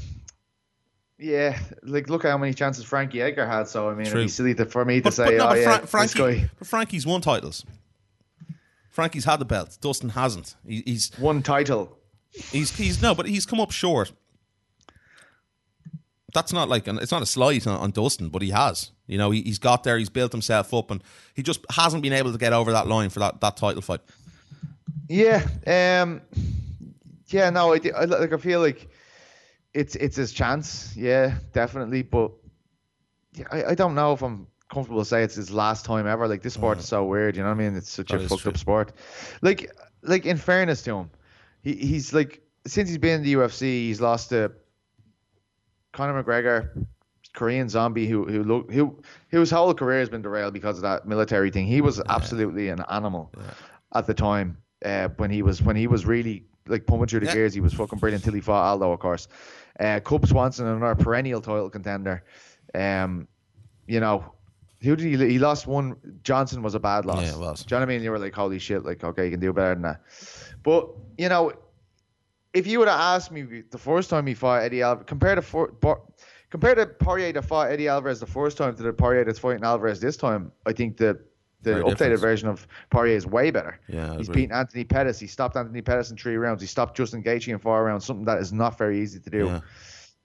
yeah. Like look how many chances Frankie Edgar had. So I mean, True. it'd be silly to, for me to But, say, but no, oh but yeah, Frankie, but Frankie's won titles. Frankie's had the belt. Dustin hasn't. He, he's one title. He's he's no, but he's come up short. That's not like an, it's not a slight on, on Dustin, but he has. You know, he, he's got there. He's built himself up, and he just hasn't been able to get over that line for that, that title fight. Yeah, um, yeah. No, I, I like. I feel like it's it's his chance. Yeah, definitely. But yeah, I, I don't know if I'm comfortable to say it's his last time ever. Like this sport is so weird. You know what I mean? It's such That a fucked true. up sport. Like like in fairness to him, he he's like since he's been in the UFC, he's lost to Conor McGregor. Korean zombie who who look who whose whole career has been derailed because of that military thing. He was absolutely an animal at the time uh, when he was when he was really like pumping through the Yeah. gears. He was fucking brilliant until he fought Aldo, of course. Uh, Cub Swanson, another perennial title contender. Um, you know, who did he? He lost one. Johnson was a bad loss. Yeah, it was. Do you know what I mean? You were like, holy shit! Like, okay, you can do better than that. But you know, if you would have asked me the first time he fought Eddie Alvarez, compare to for, Bar- compare to Poirier that fought Eddie Alvarez the first time to the Poirier that's fighting Alvarez this time, I think the the Very updated different. version of Poirier is way better. Yeah, he's beaten Anthony Pettis. He stopped Anthony Pettis in three rounds. He stopped Justin Gaethje in four rounds. Something that is not very easy to do. Yeah.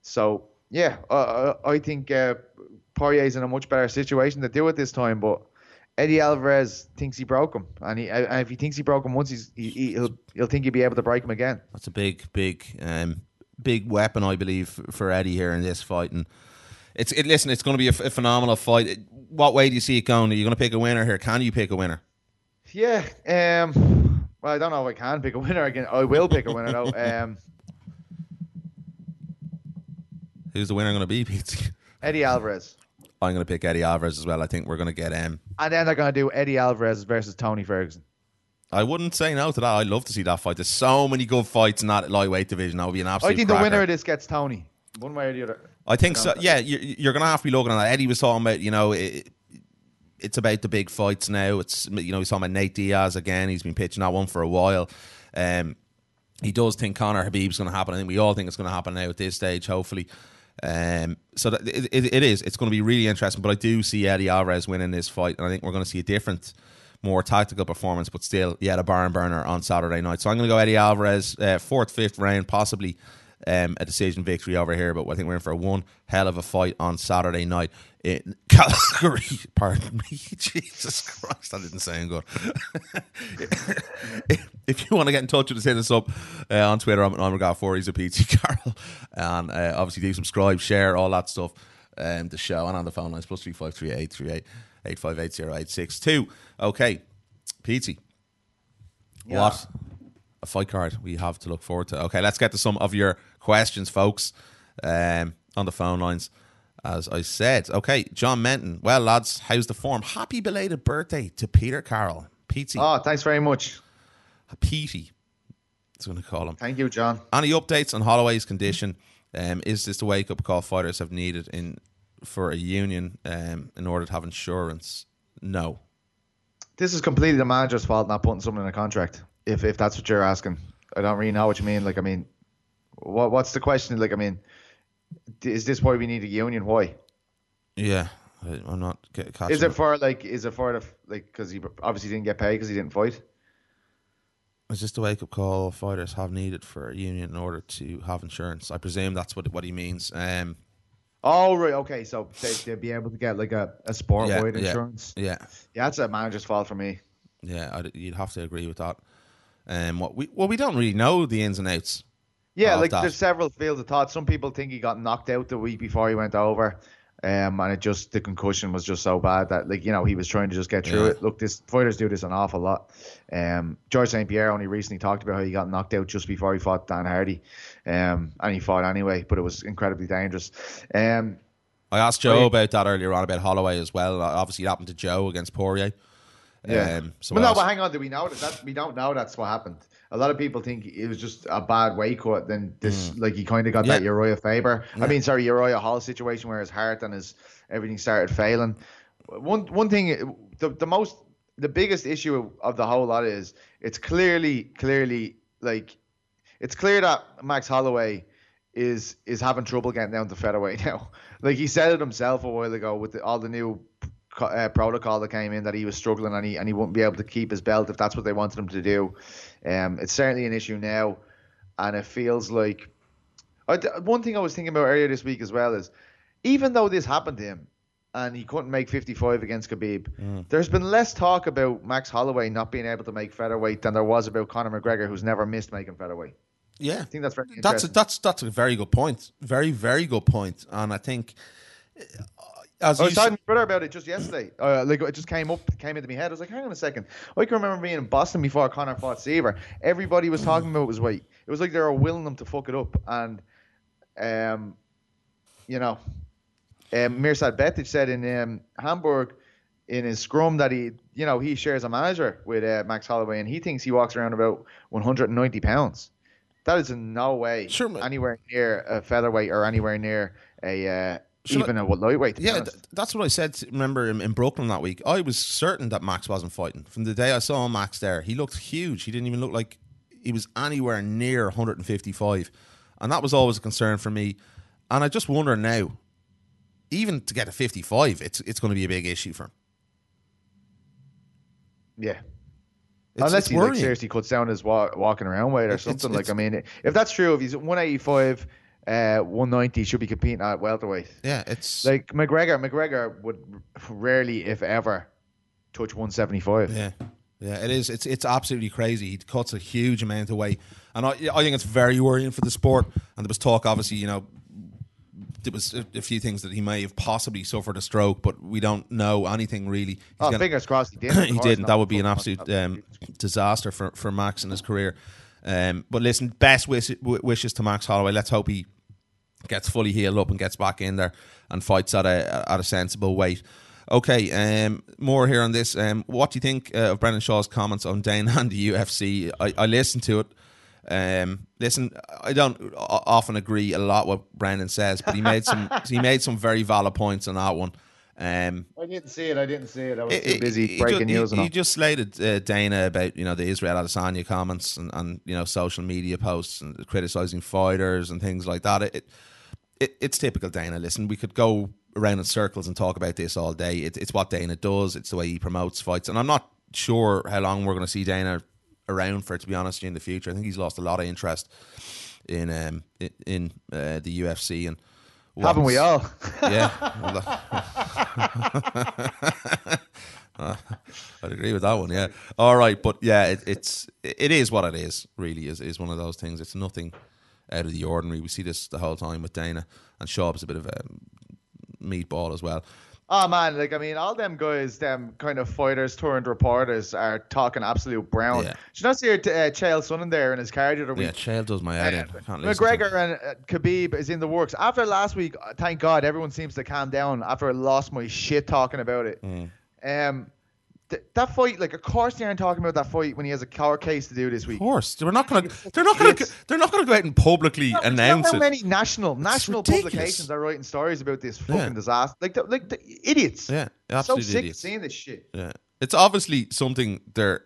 So yeah, uh, I think uh, Poirier's in a much better situation to do it this time, but. Eddie Alvarez thinks he broke him, and, he, and if he thinks he broke him once, he's, he, he- he'll he'll think he'll be able to break him again. That's a big, big, um, big weapon, I believe, for Eddie here in this fight. And it's it, listen, it's going to be a, f- a phenomenal fight. What way do you see it going? Are you going to pick a winner here? Can you pick a winner? Yeah, um, Well, I don't know if I can pick a winner again. I will pick a winner though. Um, Who's the winner going to be, Pete? Eddie Alvarez. I'm going to pick Eddie Alvarez as well. I think we're going to get him. And then they're going to do Eddie Alvarez versus Tony Ferguson. I wouldn't say no to that. I'd love to see that fight. There's so many good fights in that lightweight division. That would be an absolute. I think cracker. the winner of this gets Tony, one way or the other. I think so. Yeah, you're, you're going to have to be looking at that. Eddie was talking about, you know, it, it's about the big fights now. It's you know he's talking about Nate Diaz again. He's been pitching that one for a while. Um, he does think Conor Khabib's going to happen. I think we all think it's going to happen now at this stage. Hopefully, um, so that, it, it, it is. It's going to be really interesting. But I do see Eddie Alvarez winning this fight, and I think we're going to see a different, more tactical performance. But still, yeah, a barn burner on Saturday night. So I'm going to go Eddie Alvarez, uh, fourth, fifth round, possibly. Um, a decision victory over here, but I think we're in for a one hell of a fight on Saturday night in Calgary. Pardon me, Jesus Christ, that didn't sound good. if you want to get in touch with us, hit us up uh, on Twitter. I'm, regard for he's a PT Carroll, and uh, obviously do subscribe, share, all that stuff. Um, the show and on the phone lines plus three five three eight three eight eight five eight zero eight six two. Okay, PT, Yeah. what a fight card we have to look forward to. Okay, let's get to some of your questions, folks, um, on the phone lines. As I said, okay, John Menton. Well, lads, how's the form? Happy belated birthday to Peter Carroll. Petey. Oh, thanks very much. Petey. That's going to call him. Thank you, John. Any updates on Holloway's condition? Um, is this the wake up call fighters have needed in for a union um, in order to have insurance? No. This is completely the manager's fault not putting someone in a contract. If if that's what you're asking, I don't really know what you mean. Like, I mean, what what's the question? Like, I mean, is this why we need a union? Why? Yeah, I'm not catching. Is it for like? Is it for the like? Because he obviously didn't get paid because he didn't fight. Is this the wake up call fighters have needed for a union in order to have insurance? I presume that's what what he means. Um, Oh right, okay. So they they'd be able to get like a, a sport yeah, wide yeah, insurance. Yeah, Yeah, that's a manager's fault for me. yeah, I'd, you'd have to agree with that. Um, what we well, we don't really know the ins and outs. Yeah, like that. there's several fields of thought. Some people think he got knocked out the week before he went over. Um, and it just the concussion was just so bad that like you know he was trying to just get through Yeah. it. Look, this fighters do this an awful lot. Um, George St Pierre only recently talked about how he got knocked out just before he fought Dan Hardy, um, and he fought anyway, but it was incredibly dangerous. Um, I asked Joe Right. about that earlier on about Holloway as well. Obviously, it happened to Joe against Poirier. Yeah. Um, so but no, but hang on. Do we know that? We don't know that's what happened. A lot of people think it was just a bad weight cut. Then this, like, he kind of got that Mm. Uriah Faber. Yeah. I mean, sorry, Uriah Hall situation where his heart and his everything started failing. One one thing, the the most, the biggest issue of the whole lot is it's clearly, clearly like, it's clear that Max Holloway is is having trouble getting down to featherweight now. Like he said it himself a while ago with the, all the new uh, protocol that came in that he was struggling and he and he wouldn't be able to keep his belt if that's what they wanted him to do. Um, it's certainly an issue now, and it feels like. I, one thing I was thinking about earlier this week as well is, even though this happened to him, and he couldn't make 55 against Khabib, there's been less talk about Max Holloway not being able to make featherweight than there was about Conor McGregor, who's never missed making featherweight. Yeah, I think that's very that's a, that's that's a very good point. Very very good point. And I think as I was talking to my brother about it just yesterday. Uh, like it just came up, came into my head. I was like, hang on a second. I can remember being in Boston before Conor fought Siver. Everybody was talking about his weight. It was like they were willing him to fuck it up. And, um, you know, um, Mirsad Bektić said in um, Hamburg in his scrum that he, you know, he shares a manager with uh, Max Holloway, and he thinks he walks around about 190 pounds. That is in no way anywhere near a featherweight or anywhere near a uh, Should even a lightweight. to Yeah, th- that's what I said. Remember in, in Brooklyn that week, I was certain that Max wasn't fighting. From the day I saw Max there, he looked huge. He didn't even look like he was anywhere near 155, and that was always a concern for me. And I just wonder now, even to get a 55, it's it's going to be a big issue for him. Yeah. It's- Unless it's he like seriously cuts down his wa- walking around weight or It's- something. it's- like I mean, if that's true, if he's 185, uh, 190, he should be competing at welterweight. Yeah, it's like McGregor. McGregor would rarely, if ever, touch 175. Yeah, yeah, it is. It's it's absolutely crazy. He cuts a huge amount of weight, and I I think it's very worrying for the sport. And there was talk, obviously, you know, there was a, a few things that he may have possibly suffered a stroke, but we don't know anything really. He's Oh, gonna- fingers crossed he didn't. he didn't. That would be an absolute um, disaster for, for Max in his career. Um, but listen, best wish, wishes to Max Holloway. Let's hope he gets fully healed up and gets back in there and fights at a at a sensible weight. Okay, um, more here on this. Um, what do you think uh, of Brendan Schaub's comments on Dana and the UFC? I, I listened to it. Um, listen, I don't often agree a lot what Brendan says, but he made some he made some very valid points on that one. Um, I didn't see it. I didn't see it. I was it- too busy he breaking ju- news he, and all. he just slated uh, Dana about you know the Israel Adesanya comments and, and you know social media posts and criticizing fighters and things like that. It, it it's typical Dana. Listen, we could go around in circles and talk about this all day. It, it's what Dana does. It's the way he promotes fights, and I'm not sure how long we're going to see Dana around for. To be honest, in the future, I think he's lost a lot of interest in um in, uh, the UFC and. Haven't we all? Yeah. I'd agree with that one. Yeah. All right, but yeah, it, it's it is what it is. Really, is is one of those things. It's nothing out of the ordinary. We see this the whole time with Dana and Schaub's a bit of a meatball as well. Oh man, like I mean, all them guys, them kind of fighters turned reporters are talking absolute brown. Yeah. Did you not see uh, Chael Sonnen there in his car the other week? Yeah, Chael does my head in. I can't listen. McGregor and uh, Khabib is in the works. After last week, uh, thank God, everyone seems to calm down after I lost my shit talking about it. Mm. Um, th- that fight, like, of course they aren't talking about that fight when he has a court case to do this week. Of course, they're not going to. They're not going to. They're not going to go out and publicly No, announce how it. many national national ridiculous. publications are writing stories about this fucking Yeah. disaster? Like, the, like the idiots. Yeah, absolutely so sick idiots. of seeing this shit. Yeah, it's obviously something they're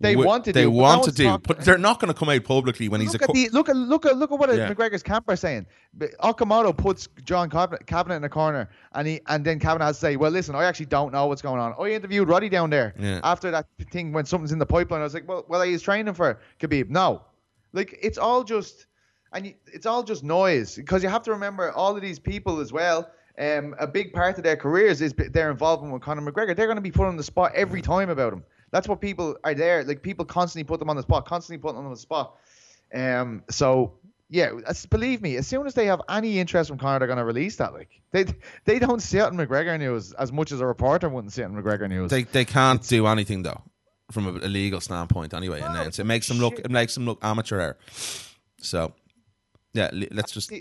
They wi- want to They do, want to do, but they're not going to come out publicly when he's a. Look at co- the look at look at look at what Yeah. McGregor's camp are saying. Okamoto puts John Kavanagh, Kavanagh in the corner, and he and then Kavanagh has to say, "Well, listen, I actually don't know what's going on. I interviewed Roddy down there Yeah. after that thing when something's in the pipeline. I was like, well, well, he's training for Khabib. No, like it's all just and you, it's all just noise because you have to remember all of these people as well. Um, a big part of their careers is their involvement with Conor McGregor. They're going to be put on the spot every time about him. That's what people are there. Like people constantly put them on the spot, constantly put them on the spot. Um, so yeah, as- believe me, as soon as they have any interest from Conor, they're going to release that. Like they they don't sit in McGregor news as much as a reporter wouldn't sit in McGregor news. They they can't do anything though, from a, a legal standpoint. Anyway, announce it makes them look it makes them look amateur. hour. So, yeah, let's just.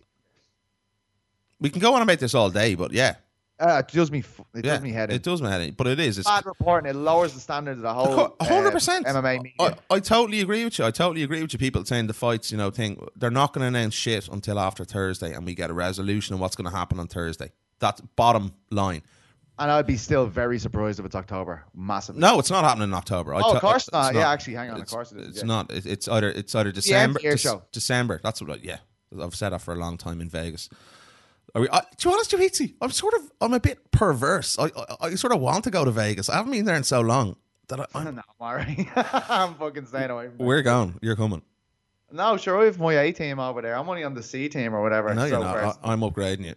We can go on about this all day, but yeah, Uh, it does me. f- It yeah, does me head in. it does my head in. But it is. It's Bad reporting. It lowers the standard of the whole. Hundred uh, percent. MMA media. I, I totally agree with you. I totally agree with you. People saying the fights, you know, thing they're not going to announce shit until after Thursday, and we get a resolution of what's going to happen on Thursday. That's bottom line. and I'd be still very surprised if it's October. Massively. No, it's not happening in October. I Oh, of course it's not. Yeah, actually, hang on. Of It's- course it is, It's yeah. not. It's either it's either December. of year Dec- show. December. That's what. I- Yeah, I've said that for a long time in Vegas. Are we, uh, to be honest, you, I'm sort of I'm a bit perverse. I, I I sort of want to go to Vegas. I haven't been there in so long that I, I'm, no, I'm alright. I'm fucking staying away from we're going. You're coming. No, sure, I have my A team over there. I'm only on the C team or whatever. No, you're not. I, I'm upgrading you.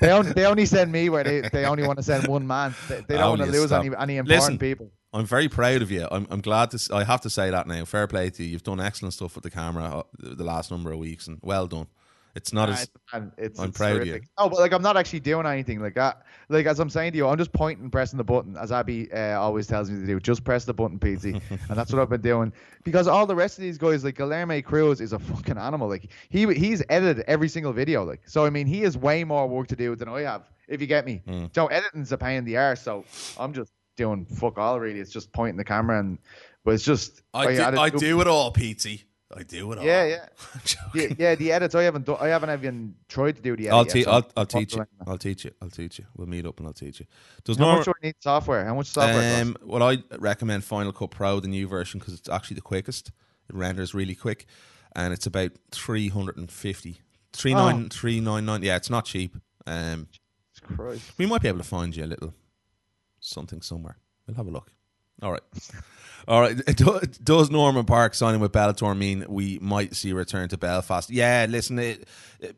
they, only, they only send me where they, they only want to send one man. They, they don't want to lose stop. any, any important Listen, people. I'm very proud of you. I'm, I'm glad to. I have to say that now. Fair play to you. You've done excellent stuff with the camera uh, the last number of weeks, and well done. It's not Nah, as. man, it's, I'm it's proud of terrific. you. Oh, but like I'm not actually doing anything like that. Like as I'm saying to you, I'm just pointing, pressing the button, as Abby uh, always tells me to do. Just press the button, PT, and that's what I've been doing. Because all the rest of these guys, like Guilherme Cruz, is a fucking animal. Like he he's edited every single video. Like so, I mean, he has way more work to do than I have. If you get me, Mm. so editing's a pain in the arse. So I'm just doing fuck all really. It's just pointing the camera and, but it's just I, do, had to I do it all, Petey. I do it all. Yeah, yeah. yeah, yeah, the edits I haven't done. I haven't even tried to do the edit. I'll, yet, te- so I'll, I'll teach you. I'll teach you. I'll teach you. We'll meet up and I'll teach you. Does How Nor- much do I need software? How much software? Um, well, I recommend Final Cut Pro, the new version, because it's actually the quickest. It renders really quick, and it's about 350 Three nine Oh. three nine nine. Yeah, it's not cheap. Um, Christ. we might be able to find you a little something somewhere. We'll have a look. All right. All right. Does Norman Parke signing with Bellator mean we might see a return to Belfast? Yeah, listen, it, it-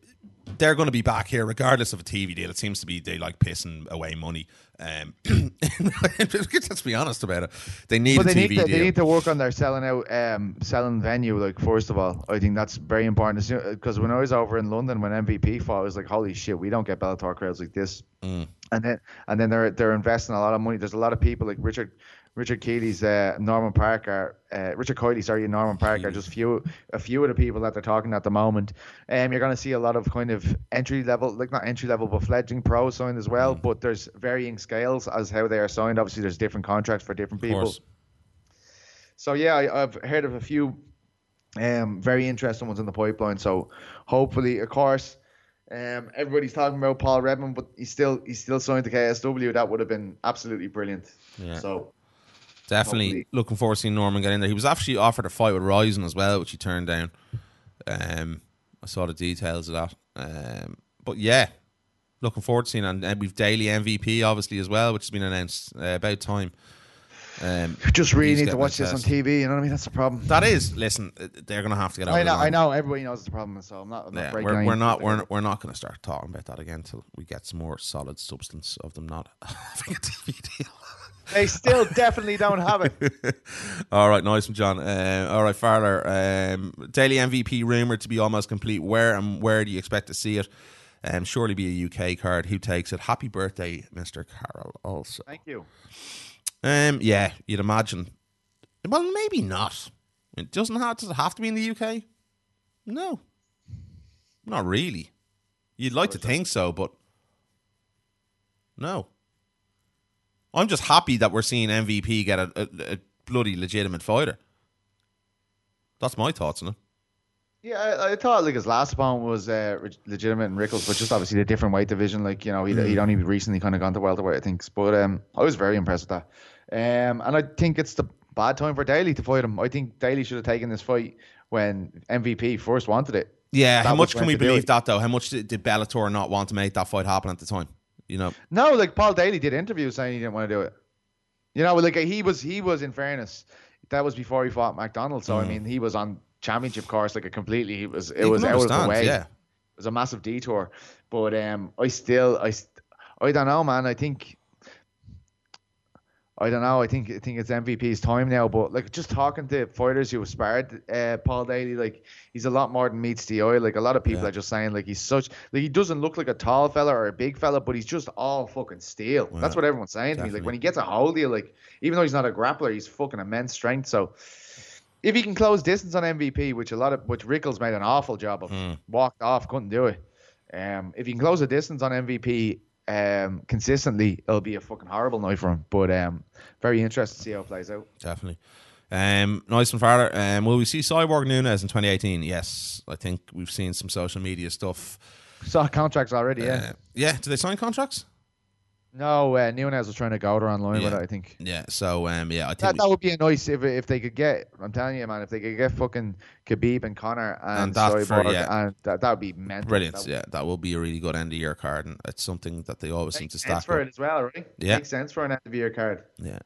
they're going to be back here regardless of a TV deal. It seems to be they like pissing away money. Um, let's be honest about it. They need but a they TV need to, deal. they need to work on their selling out, um, selling venue. Like first of all, I think that's very important. Because when I was over in London when MVP fought, I was like, holy shit, we don't get Bellator crowds like this. Mm. And then and then they're they're investing a lot of money. There's a lot of people like Richard Richard Kiely's uh, Norman Parker, uh, Richard Coyley, sorry, and Norman Parker, just few a few of the people that they're talking at the moment. Um, you're going to see a lot of kind of entry level, like not entry level, but fledgling pros signed as well. But there's varying scales as how they are signed. Obviously, there's different contracts for different people. So yeah, I, I've heard of a few um, very interesting ones in the pipeline. So hopefully, of course, um, everybody's talking about Paul Redmond, but he's still he's still signed to KSW. That would have been absolutely brilliant. Yeah. So Definitely Hopefully. looking forward to seeing Norman get in there. He was actually offered a fight with Rizin as well, which he turned down. Um, I saw the details of that. Um, but yeah, looking forward to seeing. And, and we've daily MVP obviously as well, which has been announced uh, about time. Um, just really need to watch this on. TV. You know what I mean? That's the problem. That is, listen, uh, they're going to have to get over I know. I know. Everybody knows it's a problem. So I'm not. I'm not Yeah, breaking we're, we're not we're, not- we're not going to start talking about that again until we get some more solid substance of them not having a TV deal. They still definitely don't have it. all right, nice one, John. Uh, all right, Farler. Um, Daley MVP rumored to be almost complete. Where and where do you expect to see it? Um, surely be a UK card. Who takes it? Happy birthday, Mister Carroll. Also, Thank you. um, yeah, you'd imagine. Well, maybe not. It doesn't have. Does it have to be in the UK? No, not really. You'd like to think so, but no. I'm just happy that we're seeing MVP get a, a, a bloody legitimate fighter. That's my thoughts on it. Yeah, I, I thought like his last opponent was uh, legitimate and Rickels, but just obviously the different weight division. Like you know, he'd, Mm. he'd only recently kind of gone to welterweight, I think. But um, I was very impressed with that. Um, and I think it's the bad time for Daley to fight him. I think Daley should have taken this fight when MVP first wanted it. Yeah, That how much can we believe that though? How much did, did Bellator not want to make that fight happen at the time? You know, No, like Paul Daley did interviews saying he didn't want to do it. You know, like he was he was in fairness, that was before he fought MacDonald. So I Mm. mean, he was on championship course like a completely. He was it was out of the way. yeah. It was a massive detour, but um, I still I I don't know, man. I think. I don't know. I think I think it's MVP's time now. But like just talking to fighters who aspired, uh, Paul Daley, like he's a lot more than meets the eye. Like a lot of people Yeah. are just saying like he's such like he doesn't look like a tall fella or a big fella, but he's just all fucking steel. That's what everyone's saying to me. Like when he gets a hold of you, like even though he's not a grappler, he's fucking immense strength. So if he can close distance on MVP, which a lot of which Rickels made an awful job of, Hmm. walked off, couldn't do it. Um, if he can close a distance on MVP um, consistently, it'll be a fucking horrible night for him. But um, very interested to see how it plays out. definitely. Um, nice and Farler. Um, will we see Cyborg Nunes in 2018? Yes, I think we've seen some social media stuff. Saw contracts already, yeah. Uh, yeah, do they sign contracts? No, uh, Nunes was trying to go there online with Yeah. it. I think Yeah, so um, yeah, I think that, that would be a nice if if they could get. I'm telling you, man, if they could get fucking Khabib and Conor and, And that for- yeah. and that that would be mental. brilliant. That yeah, that will be a really good end of year card, and it's something that they always seem makes to sense stack for up. it as well, right? Yeah. makes sense for an end of year card. Yeah,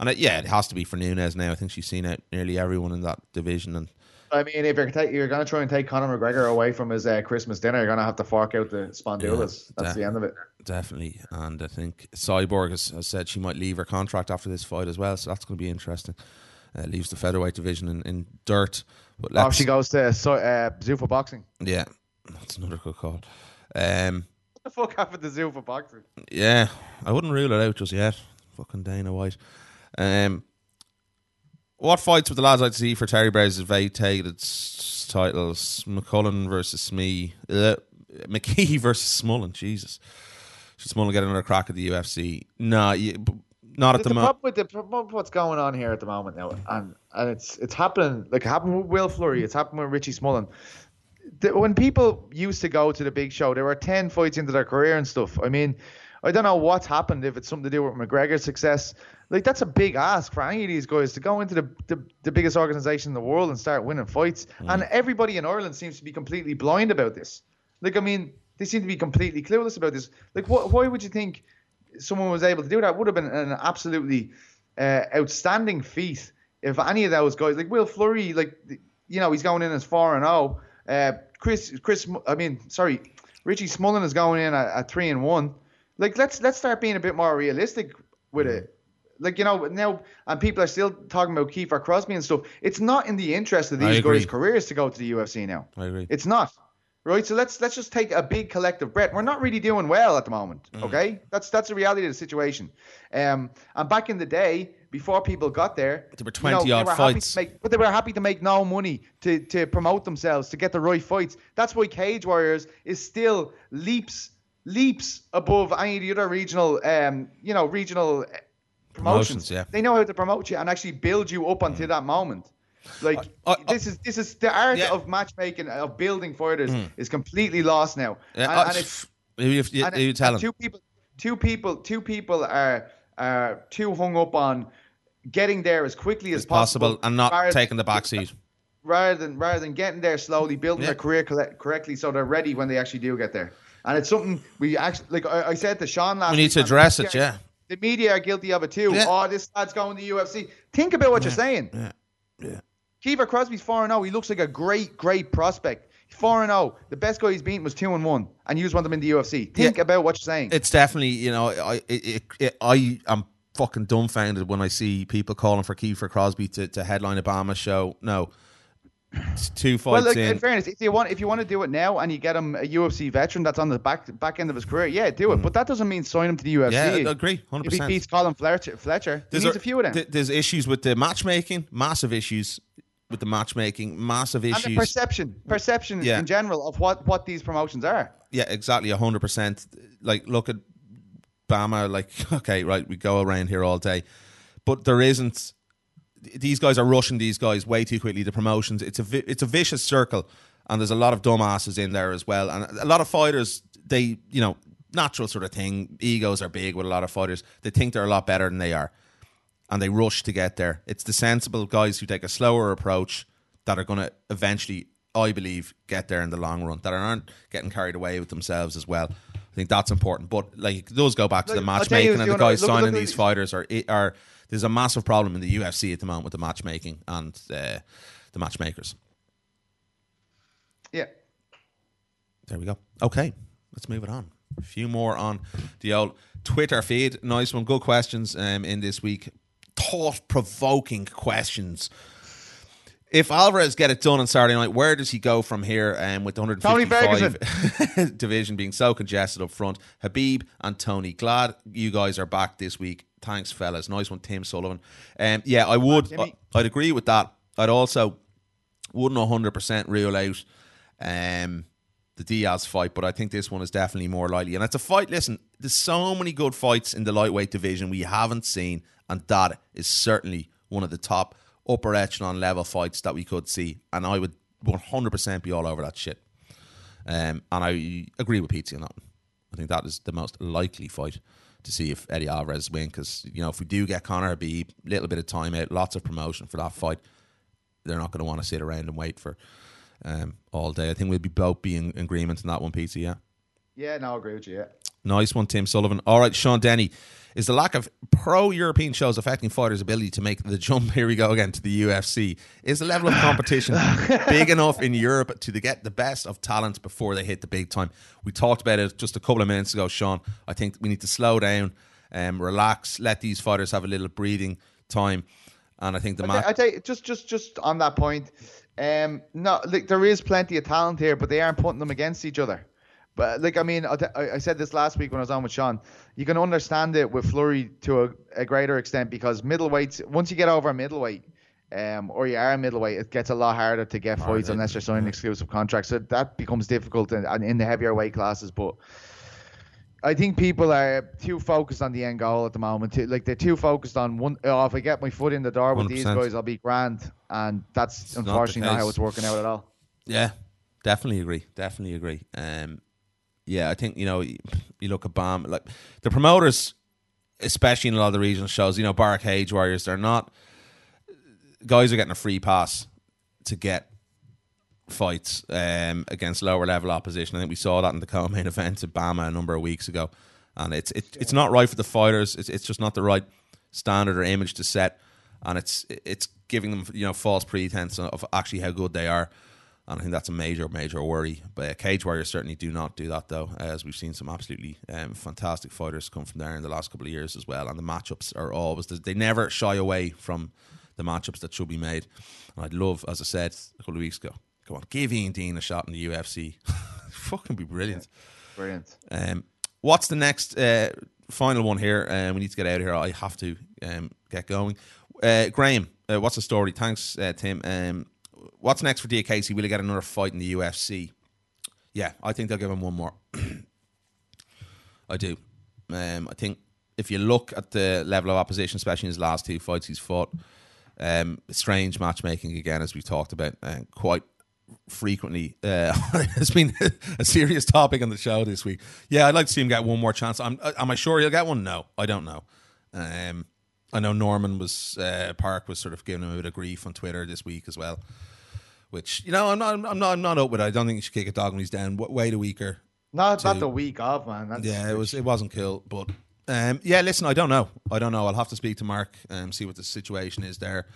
and it, yeah, it has to be for Nunes now. I think she's seen out nearly everyone in that division, and I mean, if you're you're gonna try and take Conor McGregor away from his uh, Christmas dinner, you're gonna have to fork out the spondylas. Yeah, That's de- the end of it. Definitely, and I think Cyborg has, has said she might leave her contract after this fight as well, so that's going to be interesting. Uh, leaves the featherweight division in, in dirt, but Oh, she goes to so- uh, Zuffa Boxing. yeah, that's another good call. Um, What the fuck happened to Zuffa Boxing? yeah, I wouldn't rule it out just yet. Fucking Dana White. Um, what fights would the lads like to see for Terry Braze's vacated s- titles? McCullen versus Smee, uh, McKee versus Smullen. Jesus, should Smullen get another crack at the UFC? No, you, not at the, the, moment. with the problem what's going on here at the moment now, and and it's it's happening like it happened with Will Fleury, it's happened with Richie Smullen. The, when people used to go to the big show, there were ten fights into their career and stuff. I mean, I don't know what's happened if it's something to do with McGregor's success. Like that's a big ask for any of these guys to go into the the, the biggest organization in the world and start winning fights. And everybody in Ireland seems to be completely blind about this. Like I mean, they seem to be completely clueless about this. Like, what? Why would you think? someone was able to do that would have been an absolutely uh, outstanding feat if any of those guys like Will Fleury like you know he's going in as four and zero uh, Chris Chris I mean sorry Richie Smullen is going in at, at three and one like let's let's start being a bit more realistic with it like you know now and people are still talking about Kiefer Crosbie and stuff it's not in the interest of these guys careers to go to the UFC now I agree. it's not. Right, so let's let's just take a big collective breath. We're not really doing well at the moment. Mm. Okay, that's that's the reality of the situation. Um, and back in the day, before people got there. There were you know, 20 they odd were happy fights. to make- but they were happy to make no money to, to promote themselves, to get the right fights. That's why Cage Warriors is still leaps leaps above any of the other regional, um, you know, regional promotions. Promotions, yeah. They know how to promote you and actually build you up until that moment. Like this is this is the art of matchmaking of building fighters Mm. is completely lost now. Yeah, and, uh, and it's Who you, and- you and two people two people two people are are too hung up on getting there as quickly as possible and not taking the back seat. rather than rather than getting there slowly, building Yeah. their career colle- correctly, so they're ready when they actually do get there. And it's something we actually like. I, I said to Sean last. We need to address it, yeah. The media are guilty of it too. Yeah. Oh, this lad's going to the UFC. Think about what you're saying. Yeah. Yeah. Kiefer Crosbie's four and zero. He looks like a great, great prospect. Four and zero. The best guy he's beaten was two and one, and you just want them in the UFC. Think about what you're saying. It's definitely, you know, I it, it, it, I am fucking dumbfounded when I see people calling for Kiefer Crosbie to, to headline Obama's show. No, it's two well, fights like, in. in fairness, if you want, if you want to do it now, and you get him a UFC veteran that's on the back back end of his career, yeah, do it. But that doesn't mean sign him to the UFC. Mm. Yeah, I agree, If he 100%. beats Colin Fletcher, Fletcher, he There's needs a, few of them. th- There's issues with the matchmaking, massive issues with the matchmaking, massive and issues. the perception, perception Yeah. in general of what what these promotions are. Yeah, exactly, hundred percent. Like, look at BAMMA. Like, okay, right, we go around here all day, but there isn't. These guys are rushing these guys way too quickly. The promotions, it's a vi- it's a vicious circle, and there's a lot of dumbasses in there as well, and a lot of fighters. They, you know, natural sort of thing. Egos are big with a lot of fighters. They think they're a lot better than they are, and they rush to get there. It's the sensible guys who take a slower approach that are going to eventually, I believe, get there in the long run. That aren't getting carried away with themselves as well. I think that's important. But like those go back to the Look, I'll you, matchmaking and the guys look- signing look- these fighters are are. There's a massive problem in the UFC at the moment with the matchmaking and uh, the matchmakers. Yeah. There we go. Okay, let's move it on. A few more on the old Twitter feed. Nice one. Good questions um, in this week. Thought provoking questions. If Alvarez get it done on Saturday night, where does he go from here? Um, with the Tony 155 division being so congested up front, Khabib and Tony. Glad you guys are back this week. Thanks, fellas. Nice one, Tim Sullivan. Um, yeah, I would. Timmy. I'd agree with that. I'd also wouldn't 100% rule out um, the Diaz fight, but I think this one is definitely more likely. And it's a fight, listen, there's so many good fights in the lightweight division we haven't seen, and that is certainly one of the top upper echelon level fights that we could see. And I would 100% be all over that shit. Um, and I agree with Pete on that. I think that is the most likely fight to see if Eddie Alvarez win because you know if we do get Conor, be a little bit of time out, lots of promotion for that fight. They're not going to want to sit around and wait for um, all day. I think we'll be both be in agreement on that one, Petesy. Yeah, Yeah, no, I agree with you. Yeah. Nice one, Tim Sullivan. All right, Sean Denny. Is the lack of pro European shows affecting fighters' ability to make the jump? Here we go again to the UFC. Is the level of competition big enough in Europe to get the best of talent before they hit the big time? We talked about it just a couple of minutes ago, Sean. I think we need to slow down, um, relax, let these fighters have a little breathing time. And I think the match. I tell you, just just just on that point, um, no, like there is plenty of talent here, but they aren't putting them against each other. But like I mean, I, I said this last week when I was on with Sean. You can understand it with Fleury to a, a greater extent because middleweights. Once you get over middleweight, um, or you are a middleweight, it gets a lot harder to get fights unless you're signing exclusive contracts. So that becomes difficult in, in the heavier weight classes. But I think people are too focused on the end goal at the moment. Too, like they're too focused on one. Oh, if I get my foot in the door with these 100%. guys, I'll be grand. And that's not the unfortunately not, how it's working out at all. Yeah, definitely agree. Definitely agree. Um, yeah, I think you know you, look at Bam like the promoters, especially in a lot of the regional shows. You know, Bar Cage Warriors. They're not guys are getting a free pass to get fights um, against lower level opposition. I think we saw that in the co-main event at BAMMA a number of weeks ago, and it's it, it's not right for the fighters. It's it's just not the right standard or image to set, and it's it's giving them you know false pretense of actually how good they are. And I think that's a major, major worry. But uh, Cage Warriors certainly do not do that, though, as we've seen some absolutely um, fantastic fighters come from there in the last couple of years as well. And the matchups are always, they never shy away from the matchups that should be made. And I'd love, as I said a couple of weeks ago, come on, give Ian Dean a shot in the UFC. Fucking be brilliant. Brilliant. Um, what's the next uh, final one here? Um, we need to get out of here. I have to um, get going. Uh, Graham, uh, what's the story? Thanks, uh, Tim. Um, what's next for Diakiese? Will he get another fight in the UFC? Yeah, I think they'll give him one more. I do. Um, I think if you look at the level of opposition, especially in his last two fights he's fought, um, strange matchmaking again, as we've talked about uh, quite frequently. Uh, it's been a serious topic on the show this week. Yeah, I'd like to see him get one more chance. I'm, uh, am I sure he'll get one? No, I don't know. Um, I know Norman was uh, Parke was sort of giving him a bit of grief on Twitter this week as well. Which you know, I'm not, I'm not, I'm not up with. It. I don't think you should kick a dog when he's down. Way the weaker. Not, to- not the week of, man. That's yeah, it was. It wasn't cool, but um, yeah. Listen, I don't know. I don't know. I'll have to speak to Marc and see what the situation is there.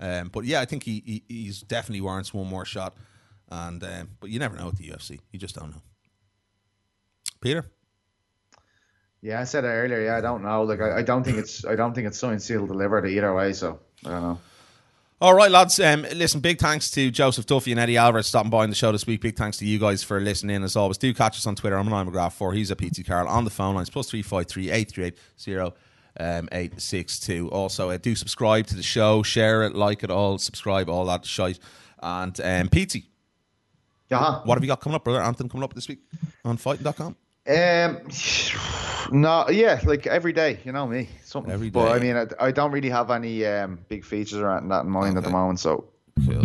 Um, but yeah, I think he, he he's definitely warrants one more shot. And um, but you never know with the UFC. You just don't know. Peter, Yeah, I said it earlier. Yeah, I don't know. Like, I, I don't think it's, I don't think it's something sealed delivered either way. So I don't know. All right, lads. Um, listen, big thanks to Joseph Duffy and Eddie Alvarez stopping by on the show this week. Big thanks to you guys for listening as always. Do catch us on Twitter. I'm Ryan McGrath four. He's a PT Carroll on the phone lines plus three five three eight three eight zero um eight six two. Also, uh, do subscribe to the show, share it, like it all, subscribe, all that shite. And um, PT, Yeah. what have you got coming up, brother? Anthem coming up this week on fighting.com. Um, no, yeah, like every day, you know me, something. Every But I mean, I, I don't really have any um big features or anything that in mind at the moment. So Cool.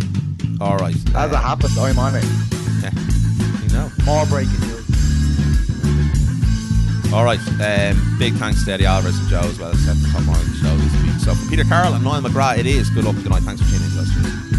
All right. as it happens, I'm on it. you know. More breaking news. All right. Um, big thanks to Eddie Alvarez and Joe as well, except for Tom Moore on the show this week. So Peter Carroll and Niall McGrath, it is. Good luck tonight. Thanks for tuning in to.